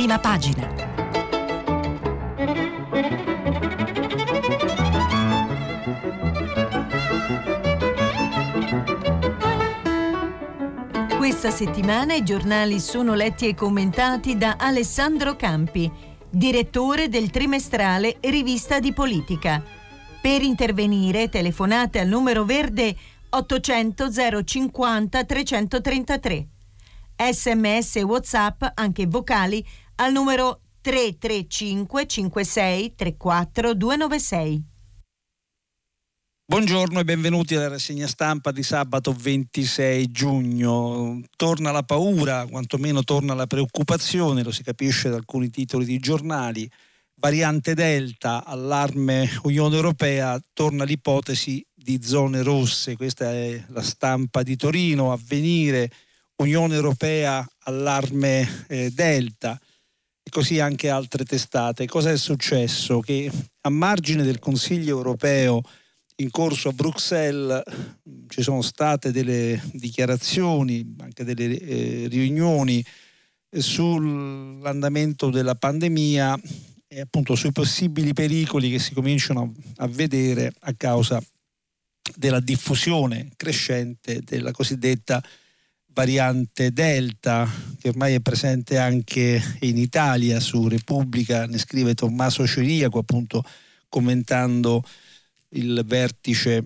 prima pagina. Questa settimana i giornali sono letti e commentati da Alessandro Campi, direttore del trimestrale Rivista di Politica. Per intervenire telefonate al numero verde 800 050 333. Sms e WhatsApp, anche vocali, al numero 335 56 34 296. Buongiorno e benvenuti alla rassegna stampa di sabato 26 giugno. Torna la paura, quantomeno torna la preoccupazione, lo si capisce da alcuni titoli di giornali. Variante Delta, allarme Unione Europea, torna l'ipotesi di zone rosse, questa è la stampa di Torino, avvenire, Unione Europea, allarme eh, Delta così anche altre testate. Cosa è successo? Che a margine del Consiglio Europeo in corso a Bruxelles ci sono state delle dichiarazioni, anche delle eh, riunioni sull'andamento della pandemia e appunto sui possibili pericoli che si cominciano a vedere a causa della diffusione crescente della cosiddetta variante Delta, che ormai è presente anche in Italia. Su Repubblica ne scrive Tommaso Ceriaco, appunto commentando il vertice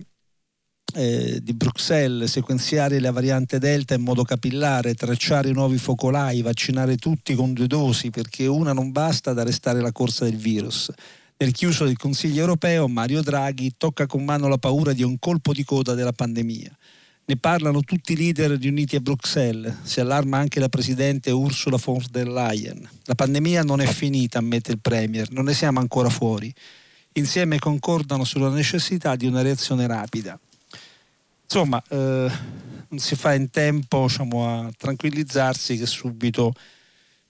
eh, di Bruxelles, sequenziare la variante Delta in modo capillare, tracciare nuovi focolai, vaccinare tutti con due dosi, perché una non basta ad arrestare la corsa del virus. Nel chiuso del Consiglio europeo, Mario Draghi tocca con mano la paura di un colpo di coda della pandemia. Ne parlano tutti i leader riuniti a Bruxelles, si allarma anche la presidente Ursula von der Leyen. La pandemia non è finita, ammette il Premier, non ne siamo ancora fuori. Insieme concordano sulla necessità di una reazione rapida. Insomma, eh, non si fa in tempo diciamo, a tranquillizzarsi che subito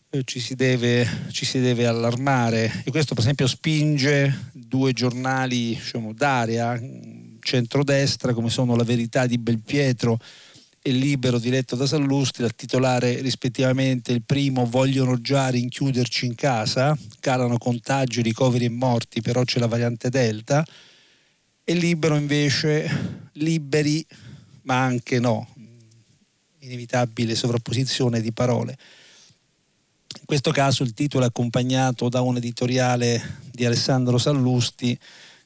eh, ci si, deve, ci, si deve, allarmare e questo per esempio spinge due giornali diciamo, d'area, centrodestra come sono La Verità di Belpietro e Libero diretto da Sallustri a titolare rispettivamente il primo vogliono già rinchiuderci in casa, calano contagi, ricoveri e morti, però c'è la variante Delta e Libero invece liberi ma anche no, inevitabile sovrapposizione di parole. In questo caso il titolo è accompagnato da un editoriale di Alessandro Sallusti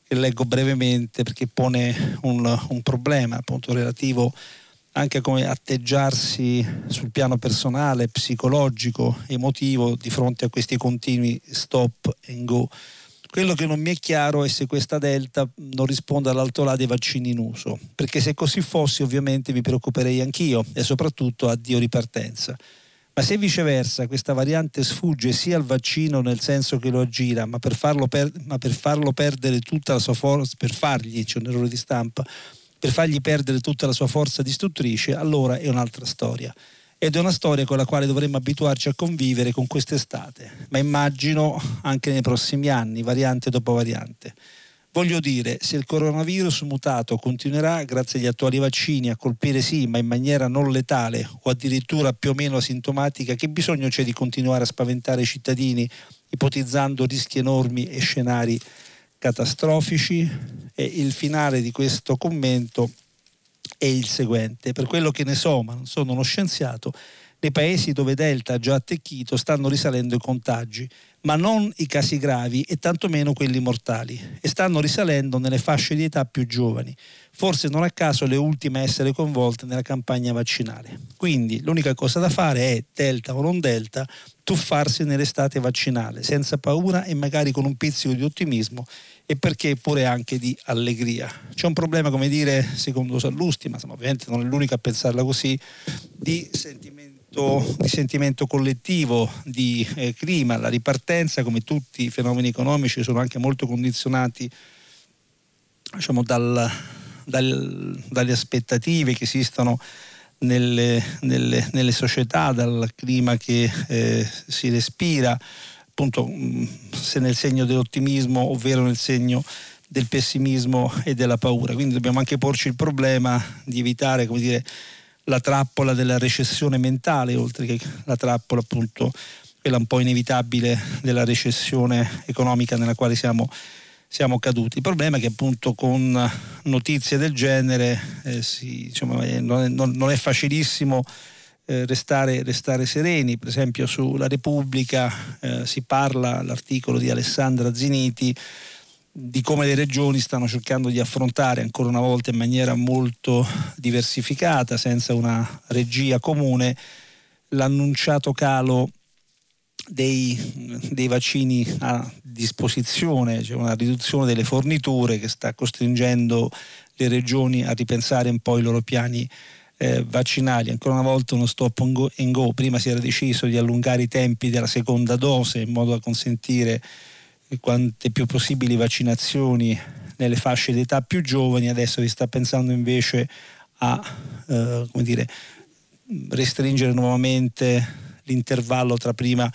che leggo brevemente perché pone un, un problema appunto relativo anche a come atteggiarsi sul piano personale, psicologico, emotivo di fronte a questi continui stop and go. Quello che non mi è chiaro è se questa delta non risponde all'alto là dei vaccini in uso, perché se così fosse ovviamente mi preoccuperei anch'io e soprattutto addio ripartenza. Ma se viceversa questa variante sfugge sia al vaccino nel senso che lo aggira, ma per farlo, per, ma per farlo perdere tutta la sua forza, per fargli, c'è un errore di stampa, per fargli perdere tutta la sua forza distruttrice, allora è un'altra storia. Ed è una storia con la quale dovremmo abituarci a convivere con quest'estate, ma immagino anche nei prossimi anni, variante dopo variante. Voglio dire, se il coronavirus mutato continuerà, grazie agli attuali vaccini, a colpire sì, ma in maniera non letale o addirittura più o meno asintomatica, che bisogno c'è di continuare a spaventare i cittadini, ipotizzando rischi enormi e scenari catastrofici? E il finale di questo commento è il seguente. Per quello che ne so, ma non sono uno scienziato, nei paesi dove Delta ha già attecchito stanno risalendo i contagi ma non i casi gravi e tantomeno quelli mortali, e stanno risalendo nelle fasce di età più giovani, forse non a caso le ultime a essere coinvolte nella campagna vaccinale. Quindi l'unica cosa da fare è, delta o non delta, tuffarsi nell'estate vaccinale, senza paura e magari con un pizzico di ottimismo e perché pure anche di allegria. C'è un problema, come dire, secondo Sallusti, ma insomma, ovviamente non è l'unico a pensarla così, di sentimento di sentimento collettivo, di eh, clima, la ripartenza, come tutti i fenomeni economici, sono anche molto condizionati diciamo, dal, dal, dalle aspettative che esistono nelle, nelle, nelle società, dal clima che eh, si respira, appunto se nel segno dell'ottimismo ovvero nel segno del pessimismo e della paura. Quindi dobbiamo anche porci il problema di evitare, come dire, la trappola della recessione mentale, oltre che la trappola appunto quella un po' inevitabile della recessione economica nella quale siamo, siamo caduti. Il problema è che appunto con notizie del genere eh, si, diciamo, eh, non, è, non, è, facilissimo eh, restare, restare, sereni. Per esempio sulla Repubblica eh, si parla, l'articolo di Alessandra Ziniti, di come le regioni stanno cercando di affrontare ancora una volta in maniera molto diversificata, senza una regia comune, l'annunciato calo dei, dei, vaccini a disposizione, c'è cioè una riduzione delle forniture che sta costringendo le regioni a ripensare un po' i loro piani eh, vaccinali. Ancora una volta uno stop and go, and go, prima si era deciso di allungare i tempi della seconda dose in modo da consentire quante più possibili vaccinazioni nelle fasce d'età più giovani, adesso si sta pensando invece a eh, dire, restringere nuovamente l'intervallo tra prima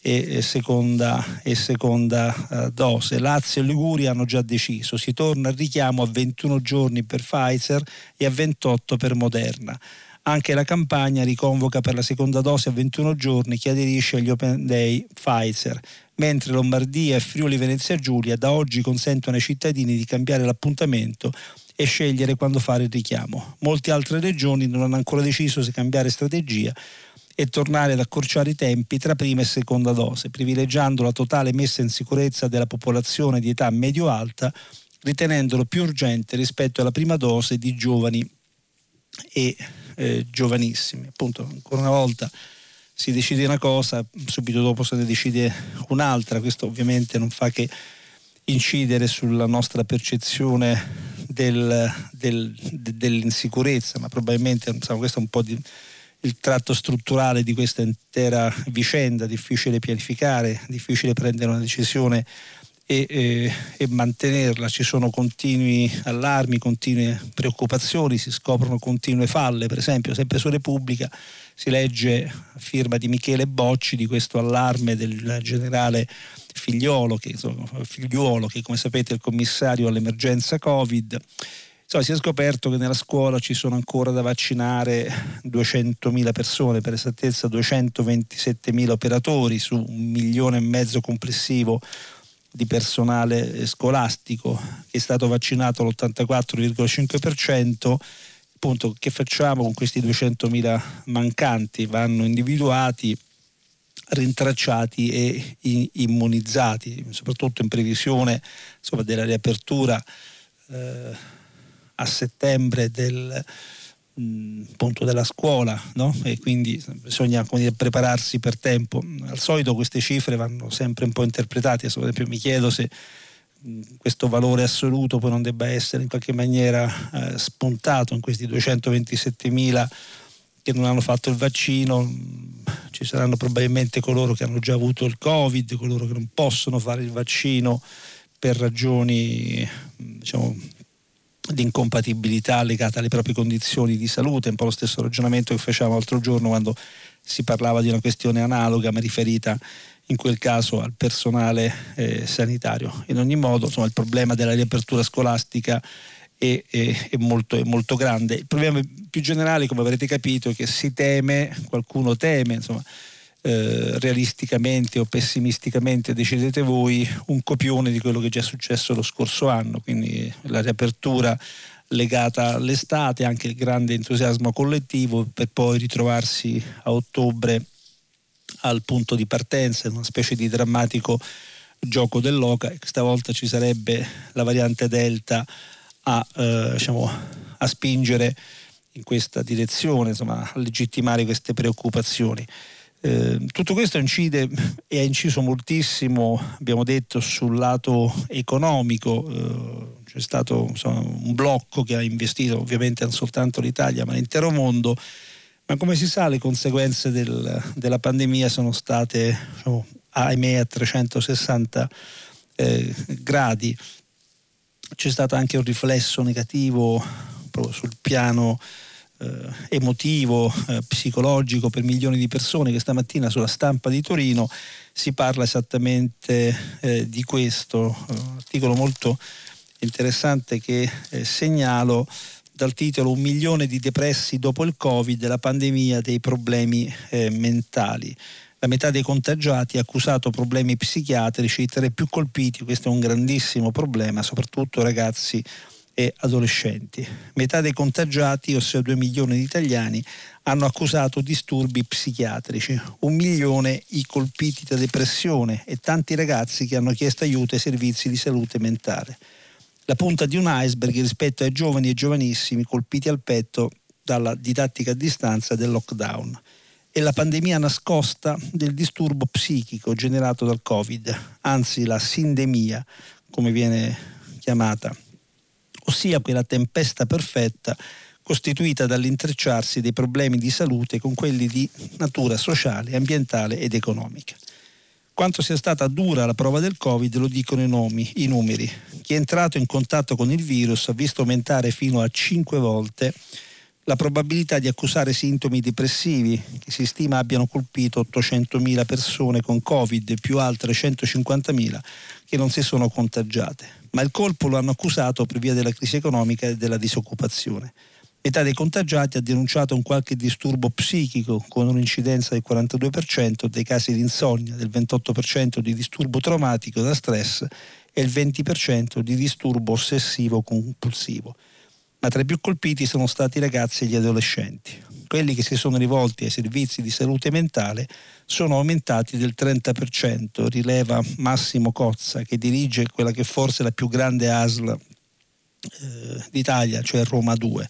e seconda, e seconda uh, dose. Lazio e Liguria hanno già deciso, si torna al richiamo a 21 giorni per Pfizer e a 28 per Moderna. Anche la campagna riconvoca per la seconda dose a 21 giorni chi aderisce agli Open Day Pfizer, mentre Lombardia e Friuli Venezia Giulia da oggi consentono ai cittadini di cambiare l'appuntamento e scegliere quando fare il richiamo. Molte altre regioni non hanno ancora deciso se cambiare strategia e tornare ad accorciare i tempi tra prima e seconda dose, privilegiando la totale messa in sicurezza della popolazione di età medio-alta, ritenendolo più urgente rispetto alla prima dose di giovani e eh, giovanissimi. Appunto, ancora una volta si decide una cosa, subito dopo se ne decide un'altra, questo ovviamente non fa che incidere sulla nostra percezione del, del, de, dell'insicurezza, ma probabilmente insomma, questo è un po' di, il tratto strutturale di questa intera vicenda, difficile pianificare, difficile prendere una decisione e, e, e, mantenerla. Ci sono continui allarmi, continue preoccupazioni, si scoprono continue falle, per esempio sempre su Repubblica si legge a firma di Michele Bocci di questo allarme del generale Figliolo che, insomma, Figliuolo, che come sapete è il commissario all'emergenza Covid Insomma, si è scoperto che nella scuola ci sono ancora da vaccinare 200.000 persone, per esattezza 227.000 operatori su un milione e mezzo complessivo di personale scolastico che è stato vaccinato l'84,5%. Appunto, che facciamo con questi 200.000 mancanti? Vanno individuati, rintracciati e immunizzati, soprattutto in previsione insomma, della riapertura. Eh, a settembre del, mh, mm, della scuola no? e quindi bisogna dire, prepararsi per tempo. Al solito queste cifre vanno sempre un po' interpretate, ad esempio mi chiedo se questo valore assoluto poi non debba essere in qualche maniera eh, spuntato in questi 227 mila che non hanno fatto il vaccino, ci saranno probabilmente coloro che hanno già avuto il Covid, coloro che non possono fare il vaccino per ragioni diciamo, di incompatibilità legata alle proprie condizioni di salute, un po' lo stesso ragionamento che facevamo l'altro giorno quando si parlava di una questione analoga ma riferita in quel caso al personale eh, sanitario. In ogni modo insomma, il problema della riapertura scolastica è, è, è, molto, è, molto, grande. Il problema più generale, come avrete capito, è che si teme, qualcuno teme, insomma, eh, realisticamente o pessimisticamente decidete voi un copione di quello che è già successo lo scorso anno, quindi la riapertura legata all'estate, anche il grande entusiasmo collettivo per poi ritrovarsi a ottobre al punto di partenza in una specie di drammatico gioco dell'oca e stavolta ci sarebbe la variante Delta a, eh, diciamo, a spingere in questa direzione, insomma, a legittimare queste preoccupazioni. Eh, tutto questo incide e ha inciso moltissimo, abbiamo detto, sul lato economico. Eh, c'è stato insomma, un blocco che ha investito ovviamente non soltanto l'Italia ma l'intero mondo, ma come si sa le conseguenze del, della pandemia sono state, diciamo, ahimè, a 360 eh, gradi. C'è stato anche un riflesso negativo proprio sul piano eh, emotivo, eh, psicologico per milioni di persone che stamattina sulla stampa di Torino si parla esattamente eh, di questo. Uh, articolo molto interessante che eh, segnalo dal titolo Un milione di depressi dopo il Covid, la pandemia dei problemi eh, mentali. La metà dei contagiati ha accusato problemi psichiatrici, i tre più colpiti, questo è un grandissimo problema, soprattutto ragazzi e adolescenti. Metà dei contagiati, ossia 2 milioni di italiani, hanno accusato disturbi psichiatrici, un milione i colpiti da depressione e tanti ragazzi che hanno chiesto aiuto ai servizi di salute mentale. La punta di un iceberg rispetto ai giovani e giovanissimi colpiti al petto dalla didattica a distanza del lockdown e la pandemia nascosta del disturbo psichico generato dal Covid, anzi la sindemia, come viene chiamata ossia quella tempesta perfetta costituita dall'intrecciarsi dei problemi di salute con quelli di natura sociale, ambientale ed economica. Quanto sia stata dura la prova del Covid lo dicono i, nomi, i numeri. Chi è entrato in contatto con il virus ha visto aumentare fino a 5 volte la probabilità di accusare sintomi depressivi, che si stima abbiano colpito 800.000 persone con Covid, più altre 150.000 che non si sono contagiate. Ma il colpo lo hanno accusato per via della crisi economica e della disoccupazione. Metà dei contagiati ha denunciato un qualche disturbo psichico con un'incidenza del 42%, dei casi di insonnia, del 28% di disturbo traumatico da stress e il 20% di disturbo ossessivo compulsivo ma tra i più colpiti sono stati i ragazzi e gli adolescenti. Quelli che si sono rivolti ai servizi di salute mentale sono aumentati del 30%, rileva Massimo Cozza, che dirige quella che forse è la più grande ASL eh, d'Italia, cioè Roma 2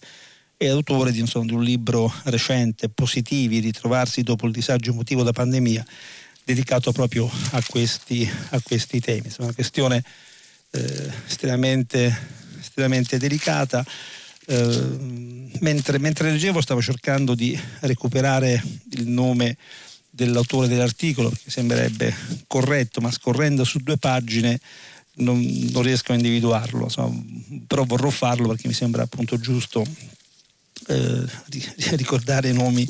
è autore di, insomma, di, un libro recente, Positivi, ritrovarsi dopo il disagio emotivo da pandemia, dedicato proprio a questi, a questi temi. Insomma, una questione eh, estremamente, estremamente delicata eh, mentre, mentre leggevo stavo cercando di recuperare il nome dell'autore dell'articolo, che sembrerebbe corretto, ma scorrendo su due pagine non, non riesco a individuarlo, insomma, però vorrò farlo perché mi sembra appunto giusto eh, ricordare i nomi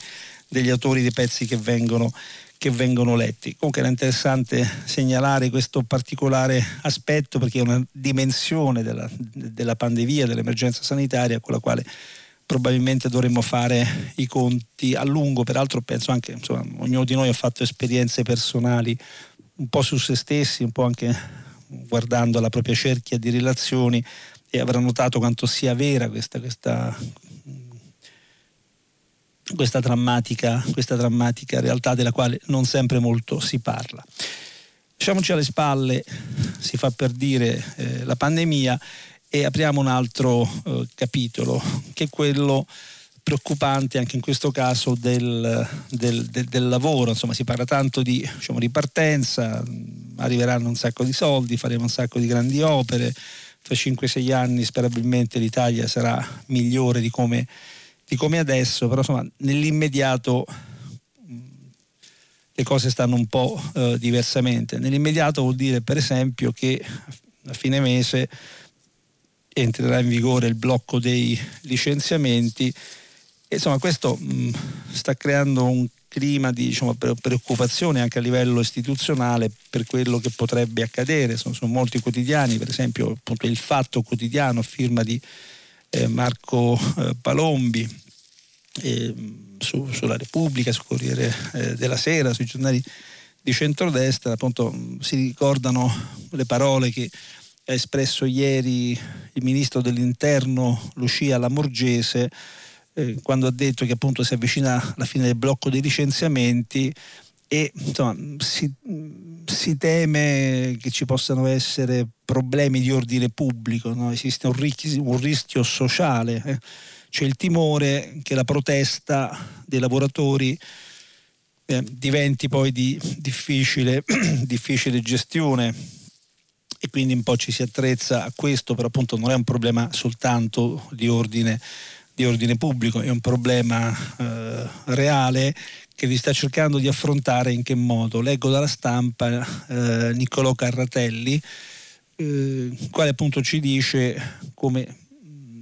degli autori dei pezzi che vengono che vengono letti. Comunque era interessante segnalare questo particolare aspetto perché è una dimensione della, della pandemia, dell'emergenza sanitaria con la quale probabilmente dovremmo fare i conti a lungo, peraltro penso anche, insomma, ognuno di noi ha fatto esperienze personali un po' su se stessi, un po' anche guardando la propria cerchia di relazioni e avrà notato quanto sia vera questa, questa questa drammatica, questa drammatica realtà della quale non sempre molto si parla. Lasciamoci alle spalle, si fa per dire, eh, la pandemia e apriamo un altro eh, capitolo, che è quello preoccupante anche in questo caso del, del, del, del lavoro. Insomma, si parla tanto di diciamo, ripartenza, arriveranno un sacco di soldi, faremo un sacco di grandi opere, fra 5-6 anni sperabilmente l'Italia sarà migliore di come di come adesso, però insomma nell'immediato le cose stanno un po' eh, diversamente. Nell'immediato vuol dire per esempio che a fine mese entrerà in vigore il blocco dei licenziamenti e insomma questo mh, sta creando un clima di diciamo, preoccupazione anche a livello istituzionale per quello che potrebbe accadere. Sono, sono molti quotidiani, per esempio appunto, il Fatto Quotidiano, firma di Marco eh, Palombi, eh, su, sulla Repubblica, sul Corriere eh, della Sera, sui giornali di centrodestra, appunto si ricordano le parole che ha espresso ieri il ministro dell'interno Lucia Lamorgese eh, quando ha detto che appunto si avvicina la fine del blocco dei licenziamenti e insomma, si, si, teme che ci possano essere problemi di ordine pubblico, no? esiste un, rischio, un rischio sociale. Eh? C'è il timore che la protesta dei lavoratori eh, diventi poi di difficile, difficile gestione e quindi un po' ci si attrezza a questo, però appunto non è un problema soltanto di ordine, di ordine pubblico, è un problema eh, reale che vi sta cercando di affrontare in che modo. Leggo dalla stampa eh, Niccolò Carratelli, eh, quale appunto ci dice come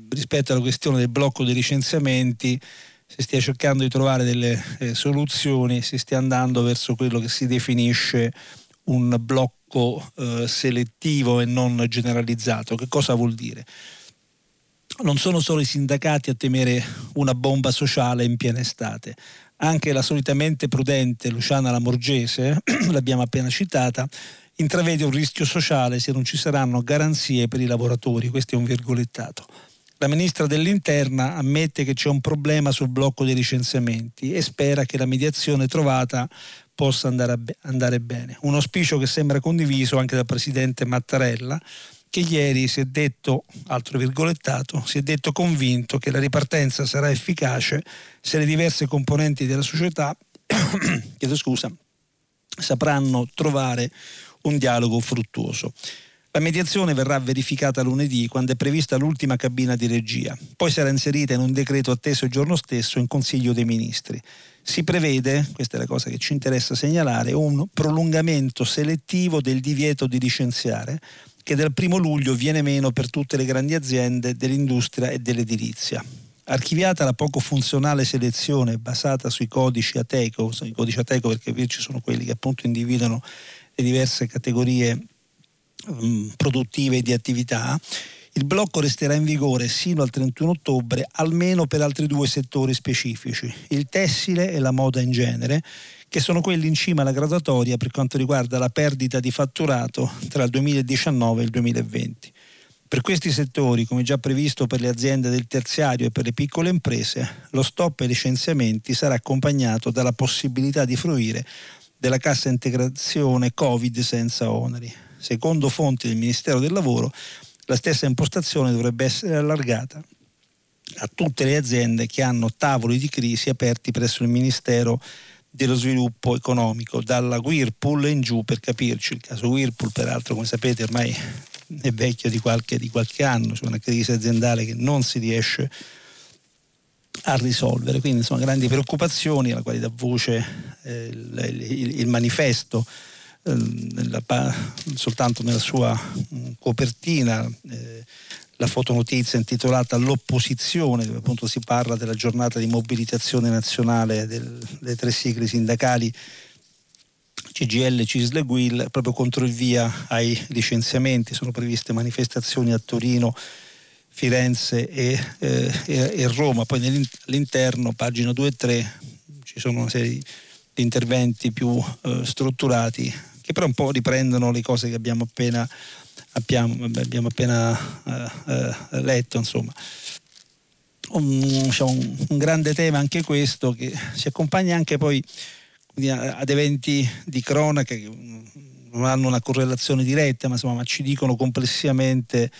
rispetto alla questione del blocco dei licenziamenti si stia cercando di trovare delle eh, soluzioni, si stia andando verso quello che si definisce un blocco eh, selettivo e non generalizzato. Che cosa vuol dire? Non sono solo i sindacati a temere una bomba sociale in piena estate, Anche la solitamente prudente Luciana Lamorgese, l'abbiamo appena citata, intravede un rischio sociale se non ci saranno garanzie per i lavoratori, questo è un virgolettato. La ministra dell'Interna ammette che c'è un problema sul blocco dei licenziamenti e spera che la mediazione trovata possa andare, be- andare bene. Un auspicio che sembra condiviso anche dal presidente Mattarella, che ieri si è detto, altro virgolettato, si è detto convinto che la ripartenza sarà efficace se le diverse componenti della società chiedo scusa, sapranno trovare un dialogo fruttuoso. La mediazione verrà verificata lunedì quando è prevista l'ultima cabina di regia, poi sarà inserita in un decreto atteso il giorno stesso in Consiglio dei Ministri. Si prevede, questa è la cosa che ci interessa segnalare, un prolungamento selettivo del divieto di licenziare che dal primo luglio viene meno per tutte le grandi aziende dell'industria e dell'edilizia. Archiviata la poco funzionale selezione basata sui codici Ateco, i codici Ateco perché ci sono quelli che appunto individuano le diverse categorie Mm, produttive e di attività, il blocco resterà in vigore sino al 31 ottobre almeno per altri due settori specifici, il tessile e la moda in genere, che sono quelli in cima alla graduatoria per quanto riguarda la perdita di fatturato tra il 2019 e il 2020. Per questi settori, come già previsto per le aziende del terziario e per le piccole imprese, lo stop ai licenziamenti sarà accompagnato dalla possibilità di fruire della cassa integrazione Covid senza oneri. Secondo fonti del Ministero del Lavoro, la stessa impostazione dovrebbe essere allargata a tutte le aziende che hanno tavoli di crisi aperti presso il Ministero dello sviluppo economico, dalla Whirlpool in giù per capirci. Il caso Whirlpool, peraltro, come sapete, ormai è vecchio di qualche, di qualche anno, c'è una crisi aziendale che non si riesce a risolvere. Quindi insomma grandi preoccupazioni alla quale dà voce eh, il, il, il manifesto Ehm, nella, soltanto nella sua mm, copertina eh, la fotonotizia intitolata L'opposizione, dove appunto si parla della giornata di mobilitazione nazionale del, delle tre sigle sindacali CGL, CISL e GUIL proprio contro il via ai licenziamenti. Sono previste manifestazioni a Torino, Firenze e, eh, e, e Roma. Poi all'interno, pagina 2 e 3, ci sono una serie di interventi più eh, strutturati che però un po' riprendono le cose che abbiamo appena, abbiamo, abbiamo appena uh, uh, letto. Insomma. Un, diciamo, un, un, grande tema anche questo che si accompagna anche poi ad eventi di cronaca che non hanno una correlazione diretta, ma, insomma, ma ci dicono complessivamente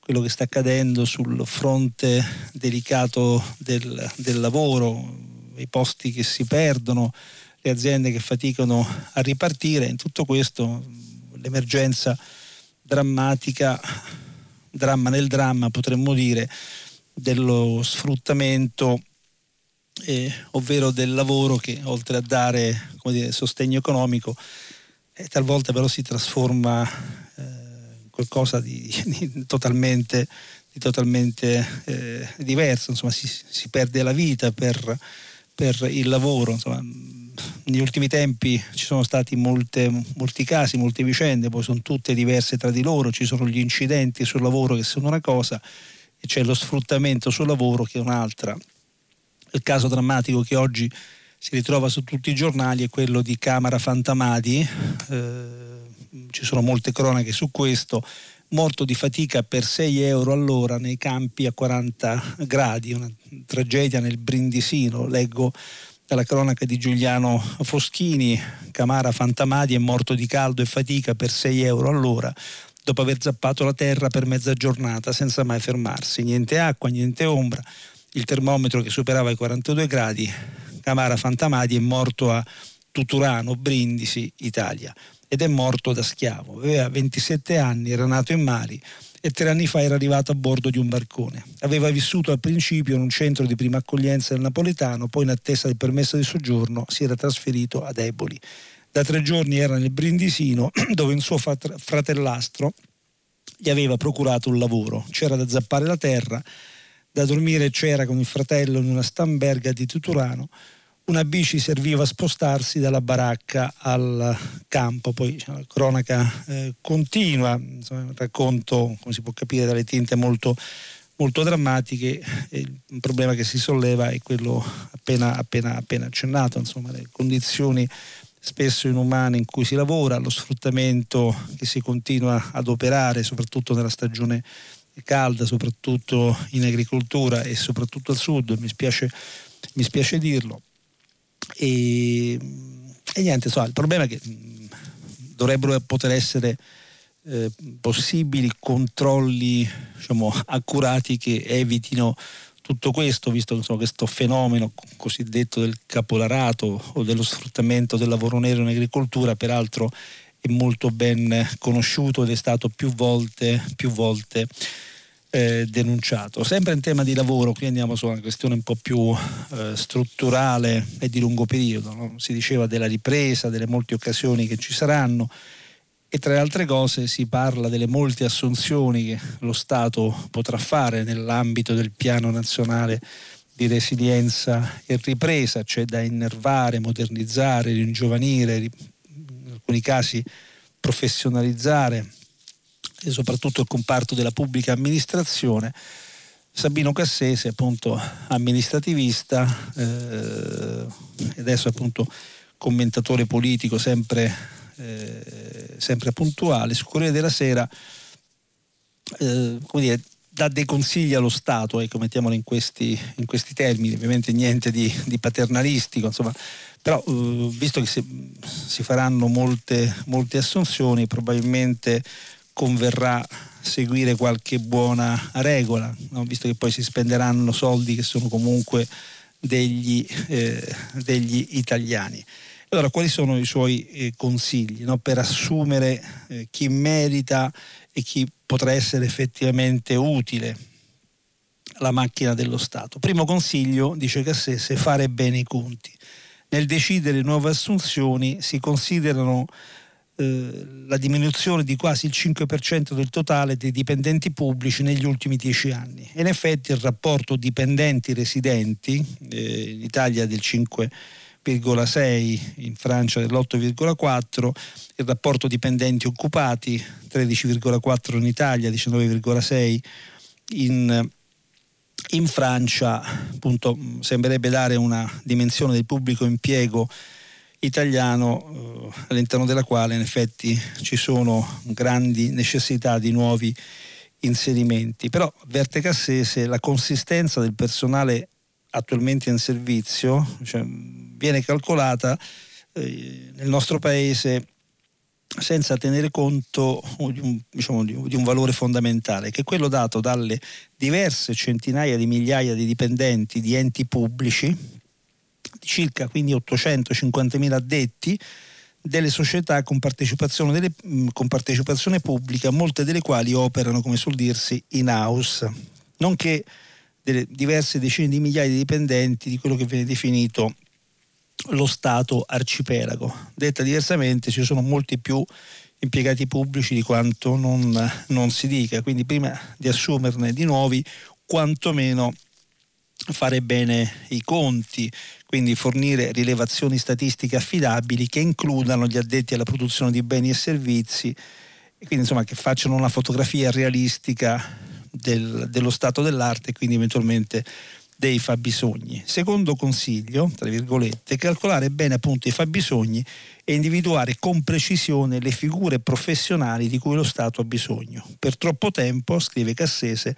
quello che sta accadendo sul fronte delicato del, del lavoro, i posti che si perdono, le aziende che faticano a ripartire. In tutto questo l'emergenza drammatica, dramma nel dramma potremmo dire, dello sfruttamento, eh, ovvero del lavoro che oltre a dare dire, sostegno economico, eh, talvolta però si trasforma eh, in qualcosa di, di totalmente, di totalmente eh, diverso, insomma si, si, perde la vita per, per il lavoro. Insomma, negli ultimi tempi ci sono stati molte, molti casi, molte vicende, poi sono tutte diverse tra di loro, ci sono gli incidenti sul lavoro che sono una cosa e c'è lo sfruttamento sul lavoro che è un'altra. Il caso drammatico che oggi si ritrova su tutti i giornali è quello di Camara Fantamadi, eh, ci sono molte cronache su questo, morto di fatica per 6 euro all'ora nei campi a 40 gradi, una tragedia nel Brindisino, leggo dalla cronaca di Giuliano Foschini, Camara Fantamadi è morto di caldo e fatica per 6 euro all'ora dopo aver zappato la terra per mezza giornata senza mai fermarsi. Niente acqua, niente ombra, il termometro che superava i 42 gradi. Camara Fantamadi è morto a Tuturano, Brindisi, Italia ed è morto da schiavo. Aveva 27 anni, era nato in Mali e tre anni fa era arrivato a bordo di un barcone. Aveva vissuto al principio in un centro di prima accoglienza del napoletano, poi in attesa del permesso di soggiorno si era trasferito ad Eboli. Da tre giorni era nel Brindisino dove un suo fratellastro gli aveva procurato un lavoro. C'era da zappare la terra, da dormire c'era con il fratello in una stamberga di Tuturano una bici serviva a spostarsi dalla baracca al campo, poi diciamo, la cronaca eh, continua, insomma, racconto, come si può capire dalle tinte, molto, molto drammatiche. il problema che si solleva è quello appena, appena, appena accennato, insomma, le condizioni spesso inumane in cui si lavora, lo sfruttamento che si continua ad operare, soprattutto nella stagione calda, soprattutto in agricoltura e soprattutto al sud, mi spiace, mi spiace dirlo. E, e niente, so, il problema è che dovrebbero poter essere eh, possibili controlli diciamo, accurati che evitino tutto questo, visto insomma, questo fenomeno cosiddetto del capolarato o dello sfruttamento del lavoro nero in agricoltura, peraltro è molto ben conosciuto ed è stato più volte, più volte eh, denunciato. Sempre in tema di lavoro, qui andiamo su una questione un po' più eh, strutturale e di lungo periodo, no? si diceva della ripresa, delle molte occasioni che ci saranno e tra le altre cose si parla delle molte assunzioni che lo Stato potrà fare nell'ambito del piano nazionale di resilienza e ripresa, cioè da innervare, modernizzare, ringiovanire, in alcuni casi professionalizzare e soprattutto il comparto della pubblica amministrazione. Sabino Cassese, appunto amministrativista, eh, adesso appunto commentatore politico sempre eh, sempre puntuale, su Corriere della Sera eh, dire, dà dei consigli allo Stato, ecco, mettiamolo in questi, in questi termini, ovviamente niente di, di paternalistico, insomma, però eh, visto che si, si faranno molte, molte, assunzioni, probabilmente converrà seguire qualche buona regola, no? visto che poi si spenderanno soldi che sono comunque degli, eh, degli italiani. Allora, quali sono i suoi eh, consigli no? per assumere eh, chi merita e chi potrà essere effettivamente utile alla macchina dello Stato? Primo consiglio, dice Cassese, fare bene i conti. Nel decidere nuove assunzioni si considerano eh, la diminuzione di quasi il 5% del totale dei dipendenti pubblici negli ultimi dieci anni. in effetti il rapporto dipendenti-residenti, eh, in Italia del 5% 7,6, in Francia dell'8,4, il rapporto dipendenti occupati 13,4 in Italia, 19,6 in, in Francia, appunto sembrerebbe dare una dimensione del pubblico impiego italiano eh, all'interno della quale in effetti ci sono grandi necessità di nuovi inserimenti. Però avverte Cassese la consistenza del personale attualmente in servizio cioè, viene calcolata eh, nel nostro paese senza tenere conto di un, diciamo, di un, valore fondamentale, che è quello dato dalle diverse centinaia di migliaia di dipendenti di enti pubblici, circa quindi 850.000 addetti, delle società con partecipazione, delle, con partecipazione pubblica, molte delle quali operano, come suol dirsi, in house, nonché delle diverse decine di migliaia di dipendenti di quello che viene definito lo Stato arcipelago. Detta diversamente, ci sono molti più impiegati pubblici di quanto non, non si dica, quindi prima di assumerne di nuovi, quantomeno fare bene i conti, quindi fornire rilevazioni statistiche affidabili che includano gli addetti alla produzione di beni e servizi e quindi insomma che facciano una fotografia realistica del, dello stato dell'arte e quindi eventualmente dei fabbisogni. Secondo consiglio, tra virgolette, calcolare bene appunto i fabbisogni e individuare con precisione le figure professionali di cui lo Stato ha bisogno. Per troppo tempo, scrive Cassese,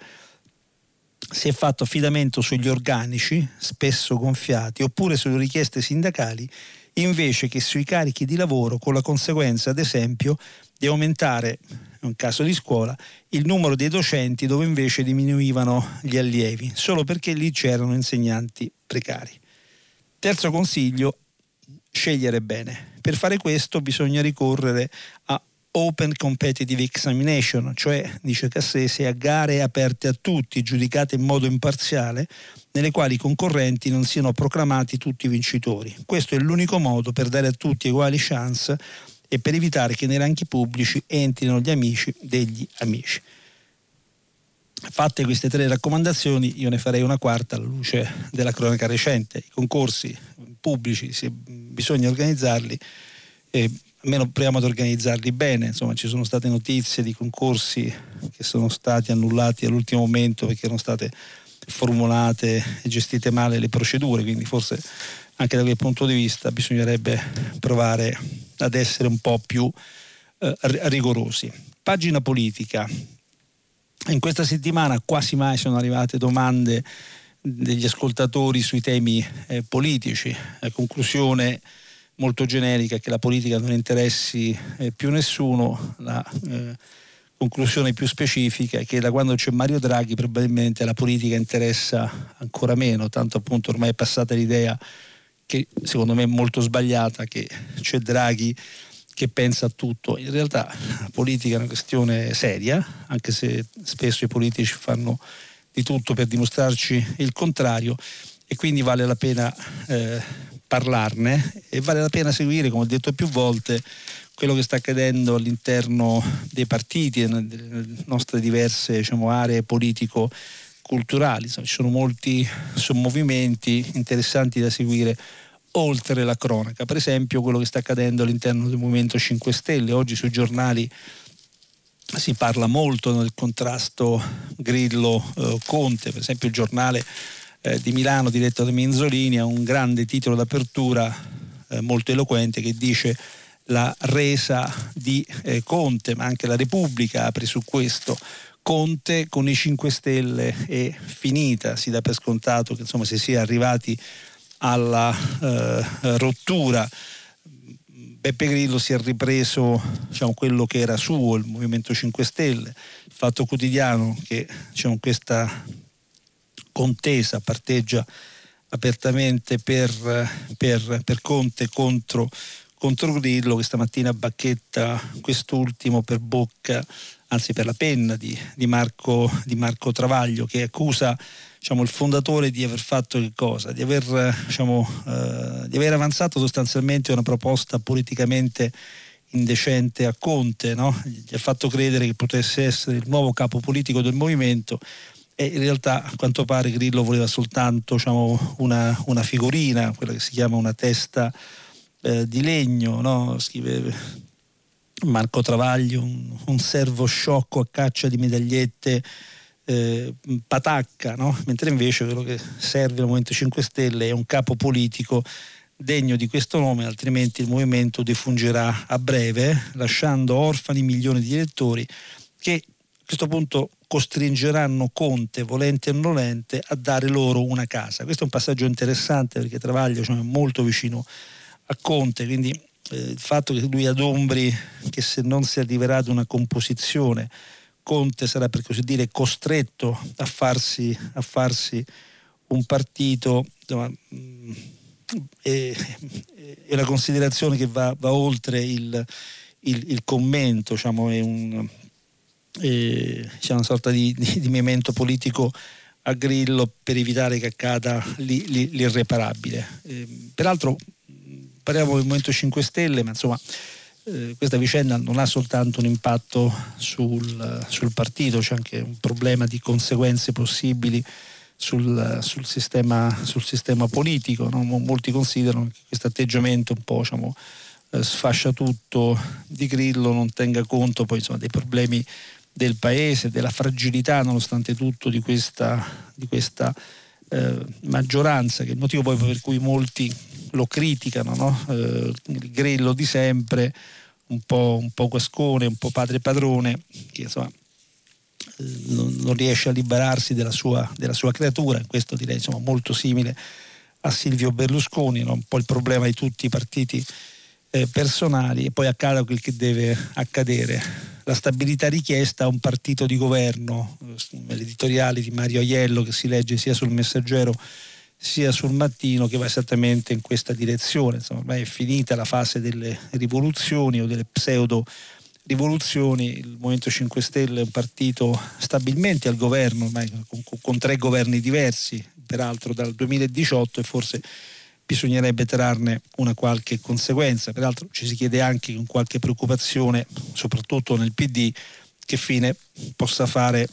si è fatto affidamento sugli organici, spesso gonfiati, oppure sulle richieste sindacali, invece che sui carichi di lavoro, con la conseguenza, ad esempio, di aumentare un caso di scuola, il numero dei docenti dove invece diminuivano gli allievi, solo perché lì c'erano insegnanti precari. Terzo consiglio, scegliere bene. Per fare questo bisogna ricorrere a Open Competitive Examination, cioè, dice Cassese, a gare aperte a tutti, giudicate in modo imparziale, nelle quali i concorrenti non siano proclamati tutti vincitori. Questo è l'unico modo per dare a tutti uguali chance e per evitare che nei ranchi pubblici entrino gli amici degli amici. Fatte queste tre raccomandazioni, io ne farei una quarta alla luce della cronaca recente. I concorsi pubblici, se bisogna organizzarli, eh, almeno proviamo ad organizzarli bene. Insomma, ci sono state notizie di concorsi che sono stati annullati all'ultimo momento perché erano state formulate e gestite male le procedure, quindi forse anche da quel punto di vista bisognerebbe provare ad essere un po' più eh, rigorosi. Pagina politica. In questa settimana quasi mai sono arrivate domande degli ascoltatori sui temi eh, politici. La conclusione molto generica che la politica non interessi eh, più nessuno, la eh, conclusione più specifica è che da quando c'è Mario Draghi probabilmente la politica interessa ancora meno, tanto appunto ormai è passata l'idea che secondo me è molto sbagliata che c'è Draghi che pensa a tutto. In realtà la politica è una questione seria, anche se spesso i politici fanno di tutto per dimostrarci il contrario e quindi vale la pena eh, parlarne e vale la pena seguire, come ho detto più volte, quello che sta accadendo all'interno dei partiti e nelle nostre diverse diciamo, aree politico-culturali. Ci sono molti sommovimenti interessanti da seguire oltre la cronaca. Per esempio quello che sta accadendo all'interno del Movimento 5 Stelle. Oggi sui giornali si parla molto del contrasto Grillo-Conte, per esempio il giornale eh, di Milano diretto da Menzolini ha un grande titolo d'apertura eh, molto eloquente che dice la resa di eh, Conte, ma anche la Repubblica apre su questo. Conte con i 5 Stelle è finita, si dà per scontato che insomma si sia arrivati alla eh, rottura. Beppe Grillo si è ripreso diciamo, quello che era suo, il Movimento 5 Stelle, il Fatto Quotidiano che diciamo, questa contesa parteggia apertamente per, per, per Conte contro contro Grillo che stamattina bacchetta quest'ultimo per bocca, anzi per la penna di, di, Marco, di Marco, Travaglio che accusa diciamo, il fondatore di aver fatto che cosa? Di aver, diciamo, eh, di aver avanzato sostanzialmente una proposta politicamente indecente a Conte, no? gli ha fatto credere che potesse essere il nuovo capo politico del movimento e in realtà a quanto pare Grillo voleva soltanto diciamo, una, una figurina, quella che si chiama una testa eh, di legno, no? scrive Marco Travaglio, un, un, servo sciocco a caccia di medagliette eh, patacca, no? mentre invece quello che serve al Movimento 5 Stelle è un capo politico degno di questo nome, altrimenti il movimento defungerà a breve, lasciando orfani milioni di elettori che questo punto costringeranno Conte, volente o nolente, a dare loro una casa. Questo è un passaggio interessante perché Travaglio cioè, è molto vicino a Conte, quindi eh, il fatto che lui adombri che se non si arriverà ad una composizione Conte sarà per così dire costretto a farsi, a farsi un partito, insomma, mm, è, è, una considerazione che va, va oltre il, il, il, commento, diciamo, è, un, è c'è una sorta di, di, di memento politico a grillo per evitare che accada l'irreparabile. Eh, peraltro parliamo del Movimento 5 Stelle, ma insomma eh, questa vicenda non ha soltanto un impatto sul, sul, partito, c'è anche un problema di conseguenze possibili sul, sul, sistema, sul sistema, politico. No? Molti considerano che questo atteggiamento un po' diciamo, eh, sfascia tutto di Grillo non tenga conto poi insomma, dei problemi del paese, della fragilità nonostante tutto di questa, di questa eh, maggioranza, che è il motivo poi per cui molti lo criticano, no? eh, il grillo di sempre, un po', un po' guascone, un po' padre padrone, che insomma eh, non, riesce a liberarsi della sua, della sua creatura, questo direi insomma, molto simile a Silvio Berlusconi, no? un po' il problema di tutti i partiti eh, personali e poi accada quel che deve accadere. La stabilità richiesta a un partito di governo, eh, l'editoriale di Mario Aiello che si legge sia sul messaggero sia sul mattino che va esattamente in questa direzione. Insomma, ormai è finita la fase delle rivoluzioni o delle pseudo rivoluzioni, il Movimento 5 Stelle è un partito stabilmente al governo, ormai con, con tre governi diversi, peraltro dal 2018 e forse bisognerebbe trarne una qualche conseguenza. Peraltro ci si chiede anche con qualche preoccupazione, soprattutto nel PD, che fine possa fare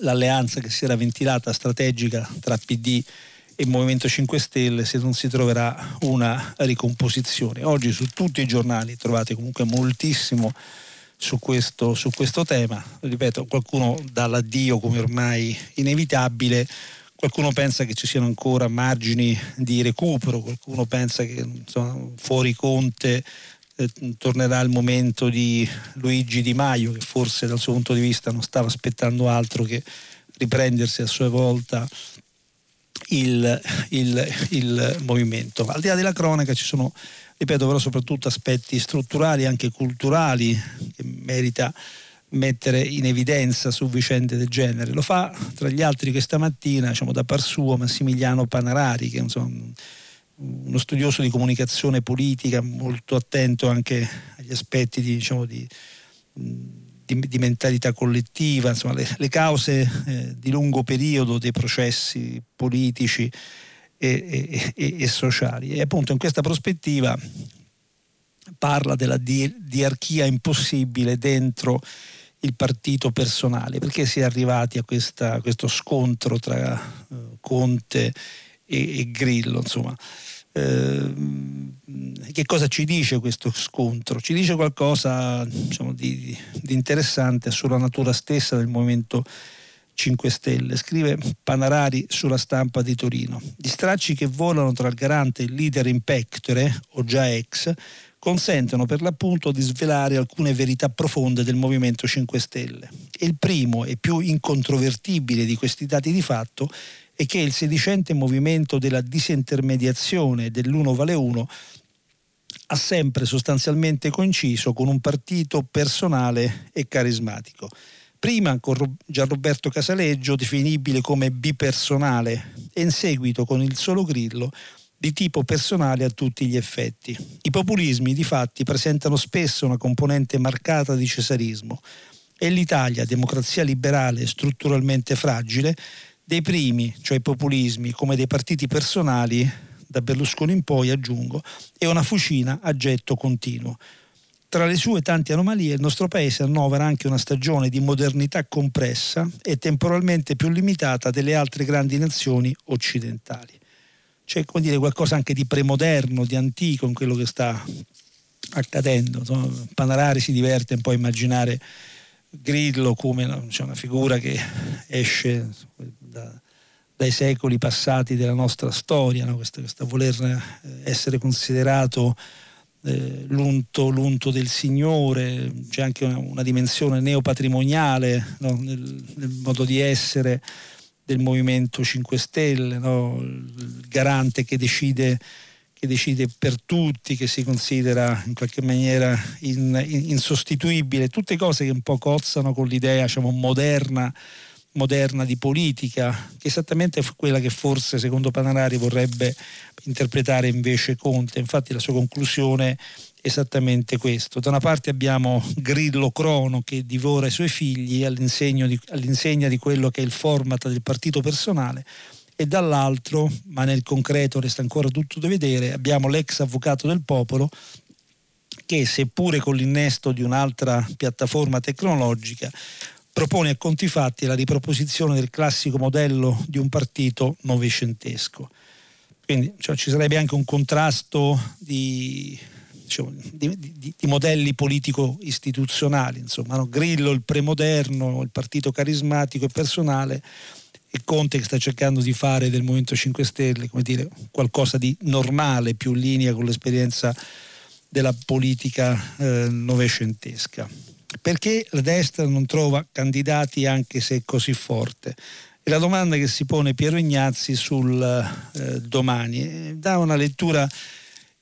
l'alleanza che si era ventilata strategica tra PD e Movimento 5 Stelle se non si troverà una ricomposizione. Oggi su tutti i giornali trovate comunque moltissimo su questo, su questo tema. Ripeto, qualcuno dà l'addio come ormai inevitabile, qualcuno pensa che ci siano ancora margini di recupero, qualcuno pensa che insomma, fuori Conte eh, tornerà il momento di Luigi Di Maio che forse dal suo punto di vista non stava aspettando altro che riprendersi a sua volta il, il, il movimento. Al di là della cronaca ci sono, ripeto, però soprattutto aspetti strutturali, anche culturali, che merita mettere in evidenza su vicende del genere. Lo fa tra gli altri questa mattina, diciamo, da par suo, Massimiliano Panarari, che è uno studioso di comunicazione politica molto attento anche agli aspetti di, diciamo, di di, di mentalità collettiva, insomma, le, le cause eh, di lungo periodo dei processi politici e, e, e, sociali. E appunto in questa prospettiva parla della di, diarchia impossibile dentro il partito personale, perché si è arrivati a, questa, a questo scontro tra uh, Conte e, e Grillo, insomma. Ehm, che cosa ci dice questo scontro? Ci dice qualcosa diciamo, di, di, interessante sulla natura stessa del movimento 5 Stelle. Scrive Panarari sulla stampa di Torino. Gli stracci che volano tra il garante e il leader in pectore, o già ex, consentono per l'appunto di svelare alcune verità profonde del Movimento 5 Stelle. Il primo e più incontrovertibile di questi dati di fatto e che il sedicente movimento della disintermediazione dell'uno vale uno ha sempre sostanzialmente coinciso con un partito personale e carismatico. Prima con Gianroberto Casaleggio, definibile come bipersonale, e in seguito con il solo Grillo, di tipo personale a tutti gli effetti. I populismi, di fatti, presentano spesso una componente marcata di cesarismo e l'Italia, democrazia liberale strutturalmente fragile, dei primi, cioè i populismi, come dei partiti personali, da Berlusconi in poi aggiungo, è una fucina a getto continuo. Tra le sue tante anomalie il nostro paese annovera anche una stagione di modernità compressa e temporalmente più limitata delle altre grandi nazioni occidentali. C'è come dire, qualcosa anche di premoderno, di antico in quello che sta accadendo. Panarari si diverte un po' a immaginare Grillo come cioè una figura che esce da, dai secoli passati della nostra storia, no? questo, questo, voler eh, essere considerato eh, l'unto, l'unto, del Signore, c'è anche una, una dimensione neopatrimoniale no? nel, nel, modo di essere del Movimento 5 Stelle, no? il garante che decide che decide per tutti, che si considera in qualche maniera in, in, insostituibile, tutte cose che un po' cozzano con l'idea diciamo, moderna, moderna di politica, che esattamente è quella che forse secondo Panarari vorrebbe interpretare invece Conte. Infatti la sua conclusione è esattamente questo. Da una parte abbiamo Grillo Crono che divora i suoi figli di, all'insegna di quello che è il format del partito personale e dall'altro, ma nel concreto resta ancora tutto da vedere, abbiamo l'ex avvocato del popolo che seppure con l'innesto di un'altra piattaforma tecnologica propone a conti fatti la riproposizione del classico modello di un partito novecentesco. Quindi cioè, ci sarebbe anche un contrasto di, diciamo, di, di, di modelli politico-istituzionali, insomma, no? Grillo il premoderno, il partito carismatico e personale, e Conte che sta cercando di fare del Movimento 5 Stelle dire, qualcosa di normale, più in linea con l'esperienza della politica eh, novecentesca. Perché la destra non trova candidati anche se così forte? È la domanda che si pone Piero Ignazzi sul eh, domani. Dà una lettura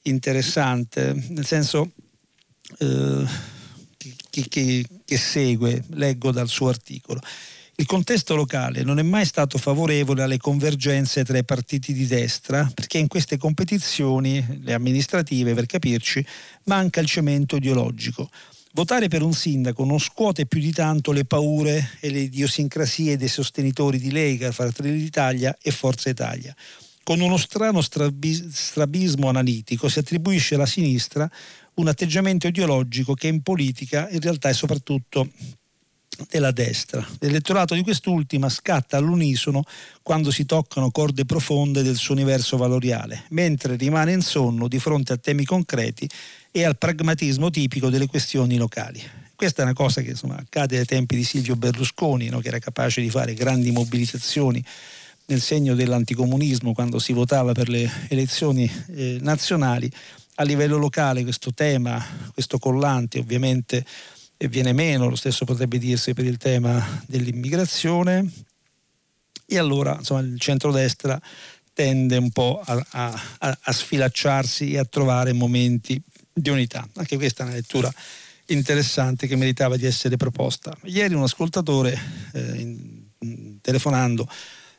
interessante, nel senso eh, che, che, che segue, leggo dal suo articolo. Il contesto locale non è mai stato favorevole alle convergenze tra i partiti di destra perché in queste competizioni, le amministrative per capirci, manca il cemento ideologico. Votare per un sindaco non scuote più di tanto le paure e le idiosincrasie dei sostenitori di Lega, Fratelli d'Italia e Forza Italia. Con uno strano strabismo analitico si attribuisce alla sinistra un atteggiamento ideologico che in politica in realtà è soprattutto della destra. L'elettorato di quest'ultima scatta all'unisono quando si toccano corde profonde del suo universo valoriale, mentre rimane in sonno di fronte a temi concreti e al pragmatismo tipico delle questioni locali. Questa è una cosa che insomma, accade ai tempi di Silvio Berlusconi, no? che era capace di fare grandi mobilitazioni nel segno dell'anticomunismo quando si votava per le elezioni eh, nazionali. A livello locale questo tema, questo collante ovviamente viene meno, lo stesso potrebbe dirsi per il tema dell'immigrazione e allora insomma, il centrodestra tende un po' a, a, a, sfilacciarsi e a trovare momenti di unità. Anche questa è una lettura interessante che meritava di essere proposta. Ieri un ascoltatore eh, telefonando